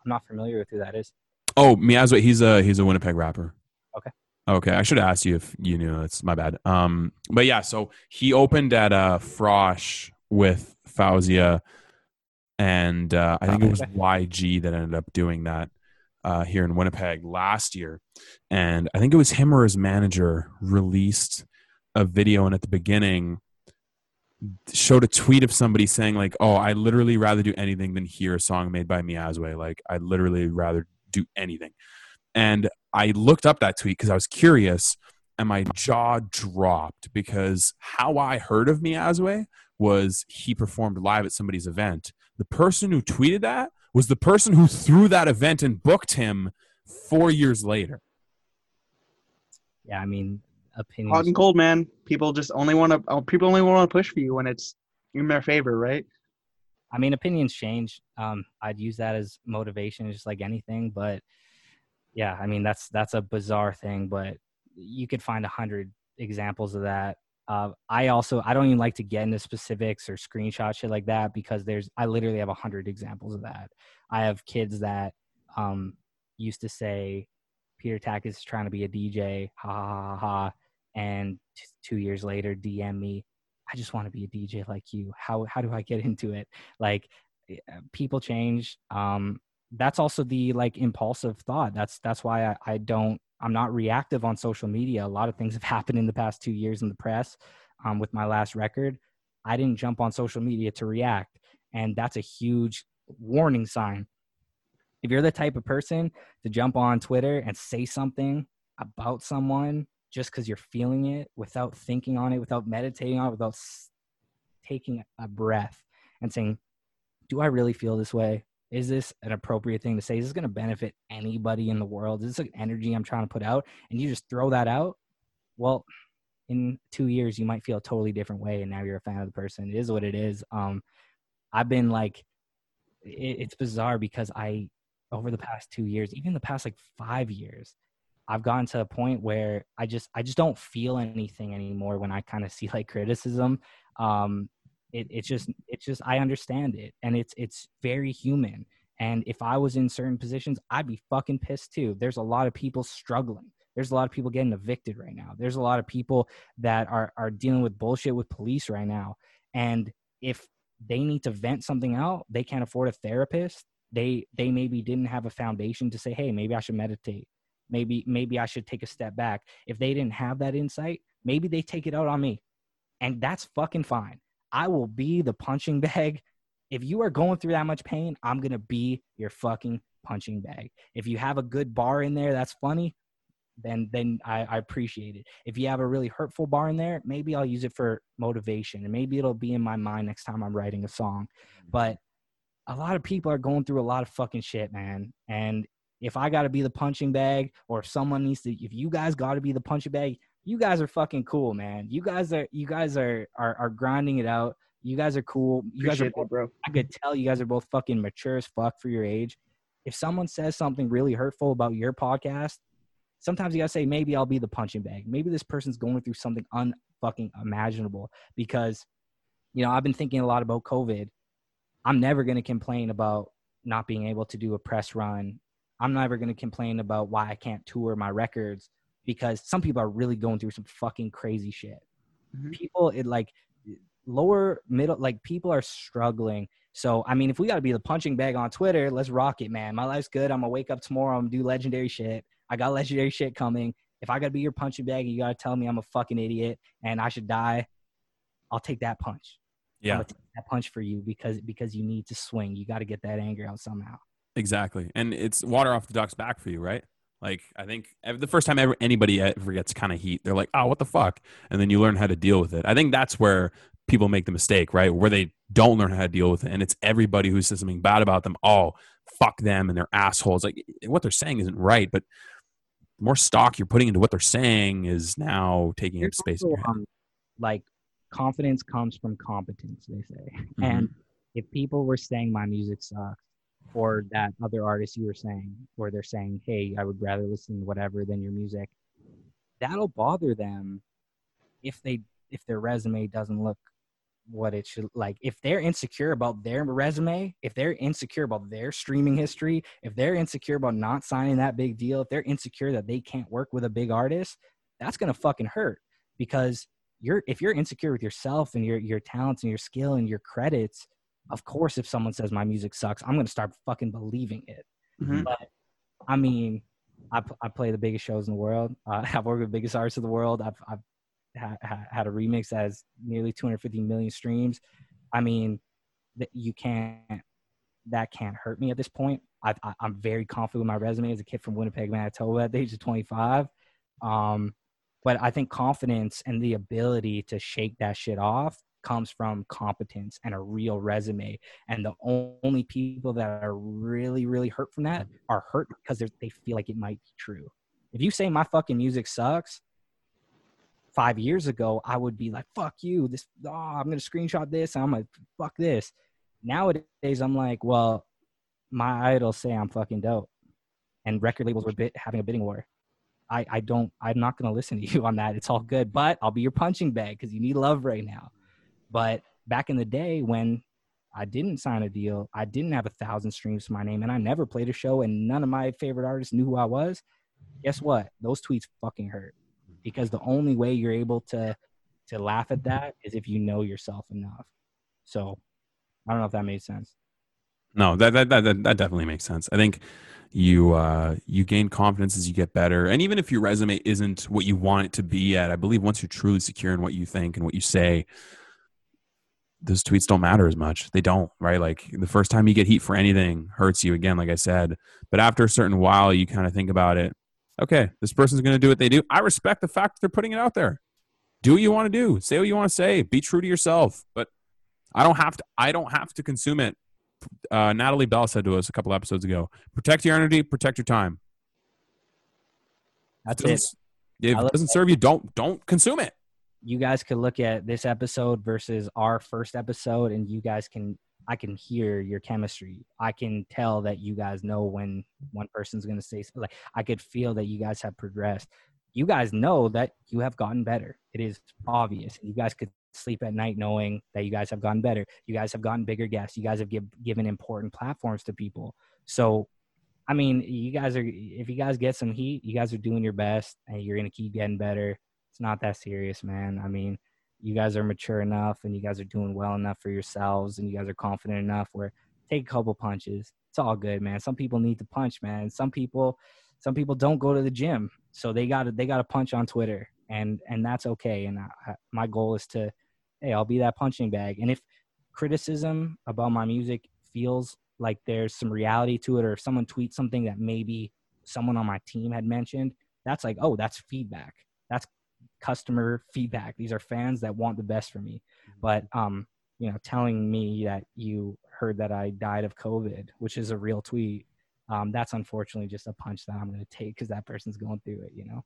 not familiar with who that is. oh Miazwe he's a he's a Winnipeg rapper. Okay. Okay, I should ask you if you knew. It's my bad. Um, but yeah, so he opened at uh Frosh with Faouzia, and uh, I think it was YG that ended up doing that uh, here in Winnipeg last year, and I think it was him or his manager released a video, and at the beginning showed a tweet of somebody saying like, "Oh, I literally rather do anything than hear a song made by Miazwe. Like, I'd literally rather do anything." And I looked up that tweet because I was curious, and my jaw dropped because how I heard of Miazwe was he performed live at somebody's event. The person who tweeted that was the person who threw that event and booked him four years later. Yeah, I mean opinions. Hot and cold, man. People just only want to. People only want to push for you when it's in their favor, right? I mean, opinions change. Um, I'd use that as motivation, just like anything. But yeah, I mean, that's that's a bizarre thing, but you could find a hundred examples of that. Uh, I also I don't even like to get into specifics or screenshot shit like that because there's I literally have a hundred examples of that. I have kids that um, used to say Peter Tack is trying to be a DJ, ha ha ha ha, and t- two years later DM me, I just want to be a DJ like you. How how do I get into it? Like eh, people change. Um, that's also the like impulsive thought. That's that's why I, I don't I'm not reactive on social media. A lot of things have happened in the past two years in the press. Um, with my last record, I didn't jump on social media to react, and that's a huge warning sign. If you're the type of person to jump on Twitter and say something about someone just because you're feeling it without thinking on it, without meditating on it, without s- taking a breath and saying, Do I really feel this way? Is this an appropriate thing to say? Is this going to benefit anybody in the world? Is this an energy I'm trying to put out? And you just throw that out. Well, in two years, you might feel a totally different way. And now you're a fan of the person. It is what it is. Um, I've been like, it, it's bizarre because I, over the past two years, even the past like five years, I've gotten to a point where I just I just don't feel anything anymore when I kind of see like criticism. Um, it, it's just it's just I understand it and it's it's very human. And if I was in certain positions, I'd be fucking pissed too. There's a lot of people struggling. There's a lot of people getting evicted right now. There's a lot of people that are are dealing with bullshit with police right now. And if they need to vent something out, they can't afford a therapist. They they maybe didn't have a foundation to say, hey, maybe I should meditate maybe maybe i should take a step back if they didn't have that insight maybe they take it out on me and that's fucking fine i will be the punching bag. If you are going through that much pain i'm gonna be your fucking punching bag. If you have a good bar in there that's funny then then I, I appreciate it. If you have a really hurtful bar in there maybe i'll use it for motivation and maybe it'll be in my mind next time i'm writing a song. Mm-hmm. But a lot of people are going through a lot of fucking shit man. And if I got to be the punching bag or if someone needs to if you guys got to be the punching bag, you guys are fucking cool, man. You guys are you guys are are, are grinding it out. You guys are cool. You guys are Appreciate that, bro. I could tell you guys are both fucking mature as fuck for your age. If someone says something really hurtful about your podcast, sometimes you gotta say, maybe I'll be the punching bag. Maybe this person's going through something unfucking imaginable because, you know, I've been thinking a lot about COVID. I'm never gonna complain about not being able to do a press run. I'm never gonna complain about why I can't tour my records because some people are really going through some fucking crazy shit. Mhm. People, it like lower middle like people are struggling. So i mean if we got to be the punching bag on twitter let's rock it man. My life's good. I'm gonna wake up tomorrow i'm gonna do legendary shit. I got legendary shit coming. If i gotta be your punching bag and you gotta tell me i'm a fucking idiot and i should die i'll take that punch. I'm Yeah, take that punch for you because because you need to swing. You got to get that anger out somehow. Exactly. And it's water off the duck's back for you, right? Like I think the first time ever anybody ever gets kind of heat, they're like, "Oh, what the fuck," and then you learn how to deal with it. I think that's where people make the mistake, right? Where they don't learn how to deal with it, and it's everybody who says something bad about them. Oh, fuck them, and they're assholes. Like what they're saying isn't right, but the more stock you're putting into what they're saying is now taking up space. In also, your head. um, like confidence comes from competence they say Mm-hmm. and if people were saying my music sucks or that other artist you were saying or they're saying hey i would rather listen to whatever than your music. That'll bother them if they if their resume doesn't look what it should like if they're insecure about their resume if they're insecure about their streaming history if they're insecure about not signing that big deal if they're insecure that they can't work with a big artist that's gonna fucking hurt because you're if you're insecure with yourself and your your talents and your skill and your credits of course if someone says my music sucks i'm gonna start fucking believing it. Mhm. but i mean I play the biggest shows in the world. Uh, i've worked with the biggest artists in the world. I've, I've ha- ha- had a remix that has nearly 250 million streams. I mean that you can't that can't hurt me at this point. I, i'm very confident with my resume as a kid from winnipeg manitoba at the age of 25 um, but i think confidence and the ability to shake that shit off comes from competence and a real resume and the only people that are really really hurt from that are hurt because they're- feel like it might be true if you say my fucking music sucks five years ago, I would be like, "Fuck you!" This, oh, I'm gonna screenshot this. I'm like, "Fuck this." Nowadays, I'm like, "Well, my idols say I'm fucking dope," and record labels were bit, having a bidding war. I, I don't. I'm not gonna listen to you on that. It's all good, but I'll be your punching bag because you need love right now. But back in the day when I didn't sign a deal, I didn't have a thousand streams to my name, and I never played a show, and none of my favorite artists knew who I was. Guess what? Those tweets fucking hurt because the only way you're able to to laugh at that is if you know yourself enough. So I don't know if that made sense. No, that that that, that, definitely makes sense. I think you uh, you gain confidence as you get better, and even if your resume isn't what you want it to be at, I believe once you're truly secure in what you think and what you say, those tweets don't matter as much. They don't, right? Like the first time you get heat for anything hurts you again, like I said. But after a certain while, you kind of think about it. Okay, this person's going to do what they do. I respect the fact that they're putting it out there. Do what you want to do. Say what you want to say. Be true to yourself. But I don't have to. I don't have to consume it. Uh, Natalie Bell said to us a couple episodes ago: "Protect your energy. Protect your time. That's Doesn't it. If it doesn't serve you, don't don't consume it." You guys could look at this episode versus our first episode and you guys can i can hear your chemistry. I can tell that you guys know when one person's going to say something like i could feel that you guys have progressed. You guys know that you have gotten better. It is obvious. You guys could sleep at night knowing that you guys have gotten better. You guys have gotten bigger guests. You guys have give, given important platforms to people. So i mean you guys are if you guys get some heat you guys are doing your best and you're going to keep getting better it's not that serious, man. I mean, you guys are mature enough and you guys are doing well enough for yourselves and you guys are confident enough where take a couple punches. It's all good, man. Some people need to punch, man. Some people some people don't go to the gym. So they got they got to punch on Twitter and and that's okay and I, my goal is to hey, I'll be that punching bag. And if criticism about my music feels like there's some reality to it or if someone tweets something that maybe someone on my team had mentioned, that's like, "Oh, that's feedback." That's customer feedback. These are fans that want the best for me. But um, you know, telling me that you heard that I died of COVID, which is a real tweet, um, that's unfortunately just a punch that I'm going to take because that person's going through it. You know.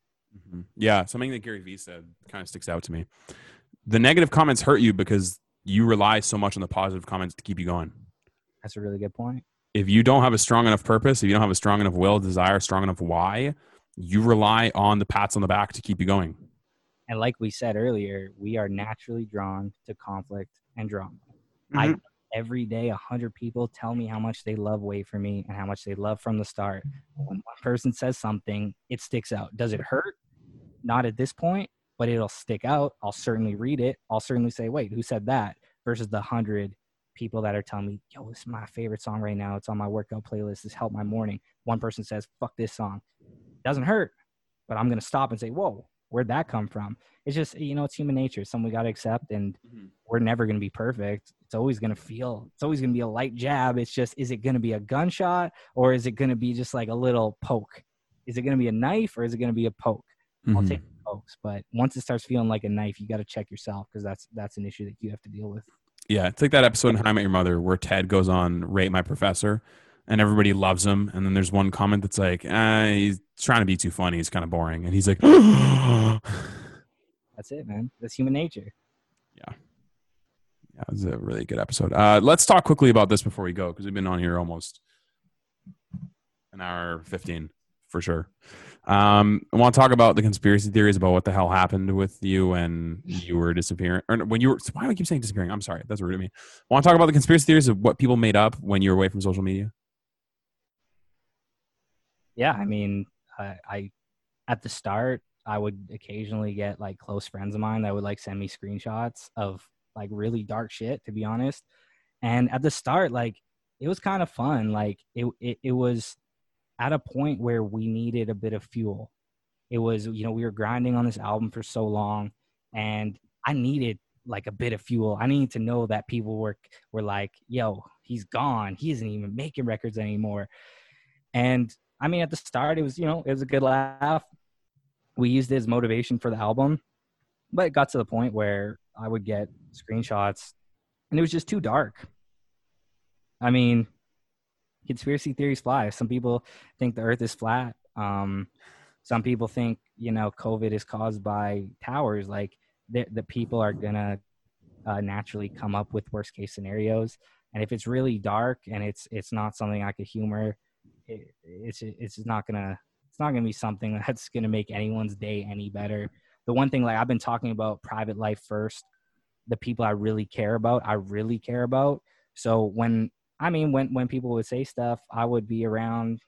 Mhm. Yeah, something that Gary Vee said kind of sticks out to me. The negative comments hurt you because you rely so much on the positive comments to keep you going. That's a really good point. If you don't have a strong enough purpose, if you don't have a strong enough will, desire, strong enough why, you rely on the pats on the back to keep you going. And like we said earlier, we are naturally drawn to conflict and drama. Mm-hmm. I every day a hundred people tell me how much they love wait for me and how much they love from the start. When one person says something, it sticks out. Does it hurt? Not at this point, but it'll stick out. I'll certainly read it. I'll certainly say, wait, who said that? Versus the hundred people that are telling me, yo, this is my favorite song right now. It's on my workout playlist. This helped my morning. One person says, fuck this song. doesn't hurt, but I'm gonna stop and say, whoa, where'd that come from? It's just, you know, it's human nature. It's something we gotta accept and we're never going to be perfect. It's always going to feel, it's always going to be a light jab. It's just, is it going to be a gunshot or is it going to be just like a little poke? Is it going to be a knife or is it going to be a poke? I'll Mhm. take the pokes, but once it starts feeling like a knife, you got to check yourself because that's that's an issue that you have to deal with. Yeah, it's like that episode in How I Met Your Mother where Ted goes on Rate My Professor and everybody loves him. And then there's one comment that's like, eh, he's trying to be too funny. He's kind of boring. And he's like, That's it, man. That's human nature. Yeah, it was a really good episode. Uh, let's talk quickly about this before we go because we've been on here almost an hour 15 for sure. Um, I want to talk about the conspiracy theories about what the hell happened with you when you were disappearing, or when you were. Why do I keep saying disappearing? I'm sorry, that's rude of me. I want to talk about the conspiracy theories of what people made up when you were away from social media. Yeah, I mean, I, I at the start, I would occasionally get like close friends of mine that would like send me screenshots of like really dark shit, to be honest. And at the start, like it was kind of fun. Like it, it, it was at a point where we needed a bit of fuel. It was, you know, we were grinding on this album for so long, and I needed like a bit of fuel. I needed to know that people were were like, "Yo, he's gone. He isn't even making records anymore." And I mean, at the start, it was you know it was a good laugh. We used it as motivation for the album, but it got to the point where I would get screenshots, and it was just too dark. I mean, conspiracy theories fly. Some people think the Earth is flat. Um, some people think you know COVID is caused by towers, like the the people are gonna uh, naturally come up with worst case scenarios. And if it's really dark and it's it's not something I could humor, it, it's it's not gonna it's not gonna be something that's gonna make anyone's day any better. The one thing like I've been talking about private life first, the people I really care about, I really care about. So when I mean when when people would say stuff, I would be around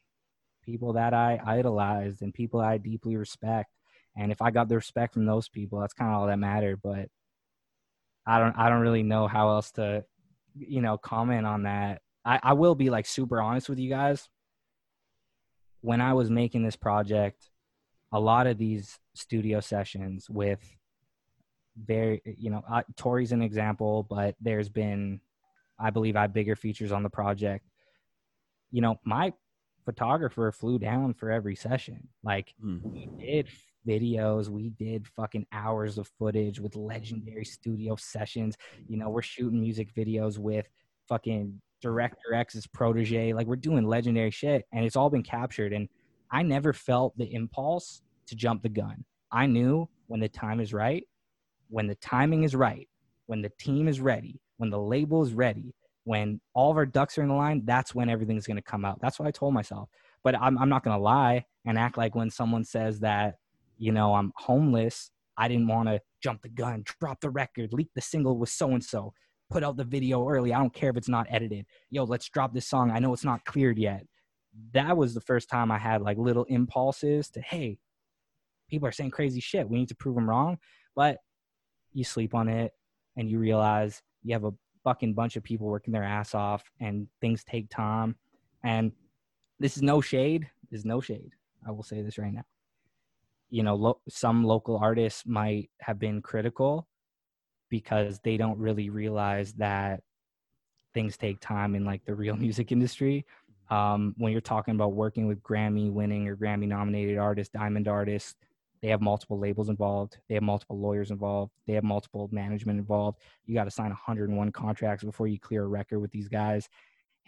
people that I idolized and people I deeply respect. And if I got the respect from those people, that's kind of all that mattered. But I don't I don't really know how else to you know comment on that. I, I will be like super honest with you guys. When I was making this project, a lot of these studio sessions with very you know uh, Tori's an example, but there's been I believe I have bigger features on the project. You know, my photographer flew down for every session. Like Hmm. we did videos, we did fucking hours of footage with legendary studio sessions. You know, we're shooting music videos with fucking director X's protege. Like we're doing legendary shit and it's all been captured. And I never felt the impulse to jump the gun. I knew when the time is right, when the timing is right, when the team is ready, when the label is ready, when all of our ducks are in the line, that's when everything's going to come out. That's what I told myself. But I'm, I'm not going to lie and act like when someone says that, you know, I'm homeless, I didn't want to jump the gun, drop the record, leak the single with so and so, put out the video early. I don't care if it's not edited. Yo, let's drop this song. I know it's not cleared yet. That was the first time I had like little impulses to, hey, people are saying crazy shit. We need to prove them wrong. But you sleep on it and you realize you have a fucking bunch of people working their ass off and things take time. And this is no shade. This is no shade. I will say this right now. You know, lo- some local artists might have been critical because they don't really realize that things take time in like the real music industry. Um, when you're talking about working with Grammy winning or Grammy nominated artists, diamond artists, they have multiple labels involved. They have multiple lawyers involved. They have multiple management involved. You got to sign 101 contracts before you clear a record with these guys.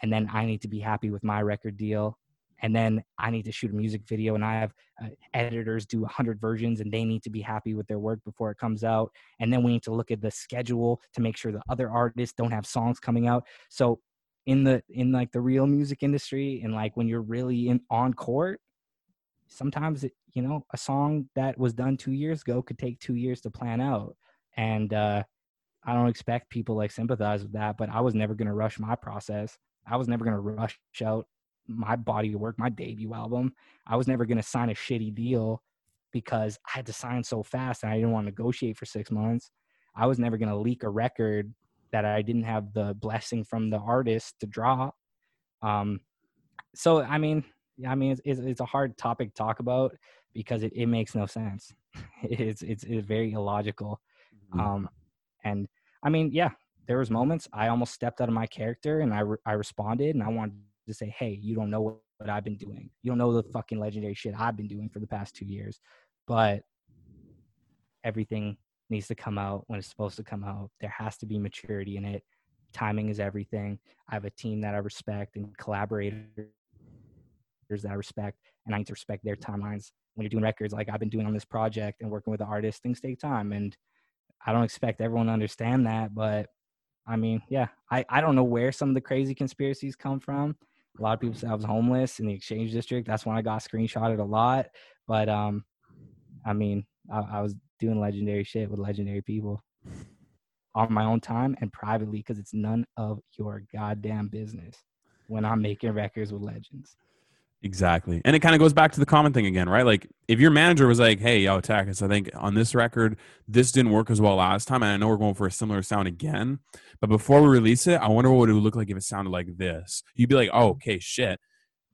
And then I need to be happy with my record deal. And then I need to shoot a music video, and I have uh, editors do 100 versions, and they need to be happy with their work before it comes out. And then we need to look at the schedule to make sure the other artists don't have songs coming out. So in the in like the real music industry, and like when you're really in on court, sometimes it, you know a song that was done two years ago could take two years to plan out and uh i don't expect people like sympathize with that but i was never going to rush my process i was never going to rush out my body of work my debut album i was never going to sign a shitty deal because i had to sign so fast and i didn't want to negotiate for six months i was never going to leak a record that i didn't have the blessing from the artist to drop um so i mean yeah, I mean, it's, it's, it's a hard topic to talk about because it, it makes no sense. It's, it's, it's very illogical. Um, and I mean, yeah, there was moments I almost stepped out of my character and I, re- I responded and I wanted to say, Hey, you don't know what, what I've been doing. You don't know the fucking legendary shit I've been doing for the past two years, but everything needs to come out when it's supposed to come out. There has to be maturity in it. Timing is everything. I have a team that I respect and collaborators that I respect, and I need to respect their timelines. When you're doing records like I've been doing on this project and working with the artists, things take time, and I don't expect everyone to understand that. But I mean, yeah, I I don't know where some of the crazy conspiracies come from. A lot of people said I was homeless in the exchange district. That's when I got screenshotted a lot. But um, I mean, I, I was doing legendary shit with legendary people on my own time and privately because it's none of your goddamn business when I'm making records with legends. Exactly. And it kind of goes back to the common thing again, right? Like if your manager was like, hey, yo, Takis, I think on this record, this didn't work as well last time. And I know we're going for a similar sound again. But before we release it, I wonder what it would look like if it sounded like this. You'd be like, oh, okay, shit.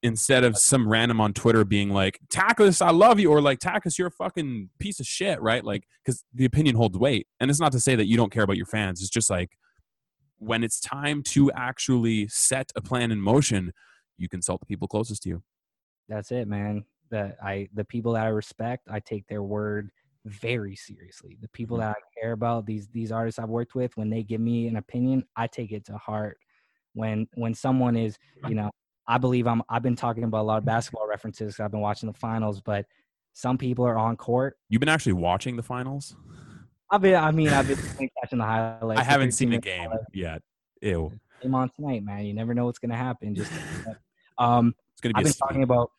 Instead of some random on Twitter being like, Takis, I love you, or like, Takis, you're a fucking piece of shit, right? Like, because the opinion holds weight. And it's not to say that you don't care about your fans. It's just like when it's time to actually set a plan in motion, you consult the people closest to you. That's it, man. The I the people that I respect, I take their word very seriously. The people Mhm. that I care about, these these artists I've worked with, when they give me an opinion, I take it to heart. When when someone is, you know, I believe I'm I've been talking about a lot of basketball references. I've been watching the finals, but Some people are on court. You've been actually watching the finals? I've been. I mean, I've been catching the highlights. I haven't seen a minute game highlights. yet. Ew. Game on tonight, man. You never know what's gonna happen. Just um, It's gonna be I've been talking about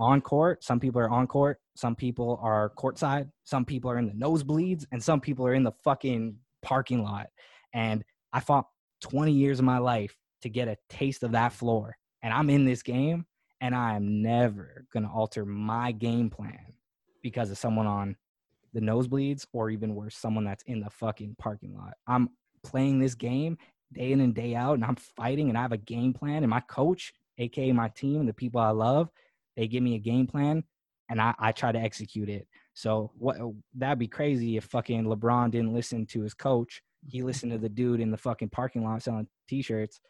on court. Some people are on court. Some people are courtside. Some people are in the nosebleeds, and some people are in the fucking parking lot. And I fought 20 years of my life to get a taste of that floor. And I'm in this game, and I am never gonna alter my game plan because of someone on the nosebleeds, or even worse, someone that's in the fucking parking lot. I'm playing this game day in and day out, and I'm fighting, and I have a game plan, and my coach aka my team and the people I love, they give me a game plan and I, I try to execute it. So what uh, that'd be crazy if fucking LeBron didn't listen to his coach. He listened to the dude in the fucking parking lot selling t-shirts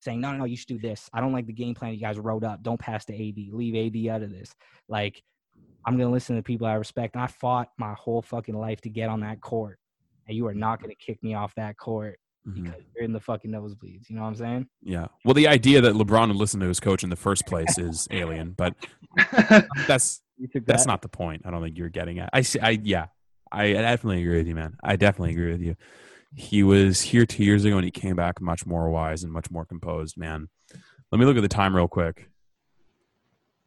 saying, No, no, no, you should do this. I don't like the game plan you guys wrote up. Don't pass to AD. Leave AD out of this. Like I'm gonna listen to people I respect. And I fought my whole fucking life to get on that court. And you are not gonna kick me off that court Mhm. because you're in the fucking nosebleeds. You know what I'm saying? Yeah. Well, the idea that LeBron would listen to his coach in the first place is alien, but that's You took that's not the point. I don't think you're getting at. I see. I yeah. I, I definitely agree with you, man. I definitely agree with you. He was here two years ago, and he came back much more wise and much more composed, man. Let me look at the time real quick.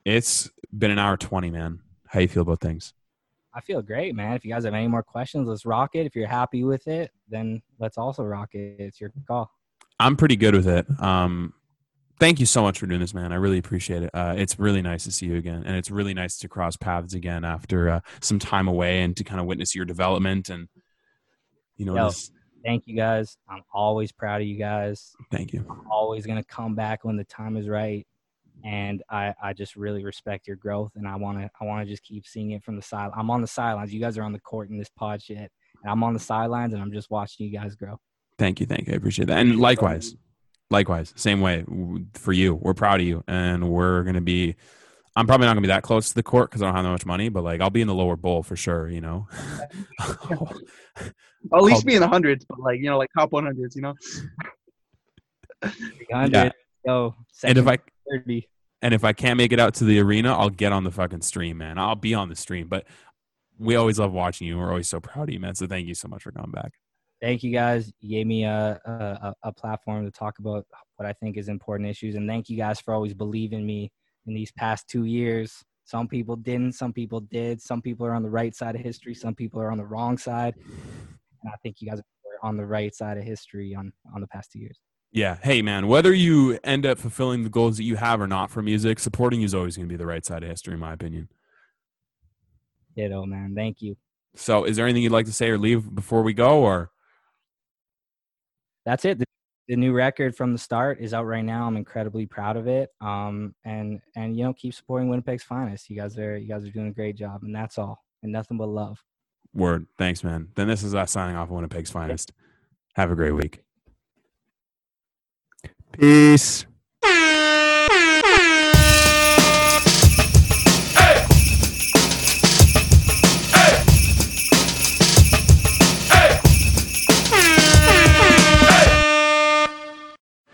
It's been an hour twenty, man. How you feel about things? I feel great, man. If you guys have any more questions, let's rock it. If you're happy with it, then let's also rock it. It's your call. I'm pretty good with it. Um, thank you so much for doing this, man. I really appreciate it. Uh, it's really nice to see you again, and it's really nice to cross paths again after uh, some time away and to kind of witness your development and you know. Yo. This, Thank you guys. I'm always proud of you guys. thank you. I'm always gonna come back when the time is right. And I, I just really respect your growth and I wanna I wanna just keep seeing it from the side. I'm on the sidelines. You guys are on the court in this pod shit. And I'm on the sidelines and I'm just watching you guys grow. Thank you, thank you. I appreciate that. And likewise, likewise, same way for you. We're proud of you, and we're gonna be. I'm probably not gonna be that close to the court because I don't have that much money, but like I'll be in the lower bowl for sure. You know. At least Called- be in the hundreds, but like you know, like top one hundreds. You know. 300, Yeah. Yo, and if I 30. and if I can't make it out to the arena, I'll get on the fucking stream, man. I'll be on the stream. But we always love watching you. We're always so proud of you, man. So thank you so much for coming back. thank you guys. You gave me a, a a- a platform to talk about what I think is important issues, and thank you guys for always believing me in these past two years. Some people didn't, some people did. Some people are on the right side of history, some people are on the wrong side, and I think you guys are on the right side of history on on the past two years. Yeah. Hey, man, whether you end up fulfilling the goals that you have or not for music, supporting you is always going to be the right side of history, in my opinion. Ditto, man. Thank you. So, is there anything you'd like to say or leave before we go? Or That's it. The, the new record from the start is out right now. I'm incredibly proud of it. Um, and and you know, keep supporting Winnipeg's finest. You guys are you guys are doing a great job, and that's all. And nothing but love. word? Thanks, man. Then this is us signing off of Winnipeg's finest. Have a great week. Peace.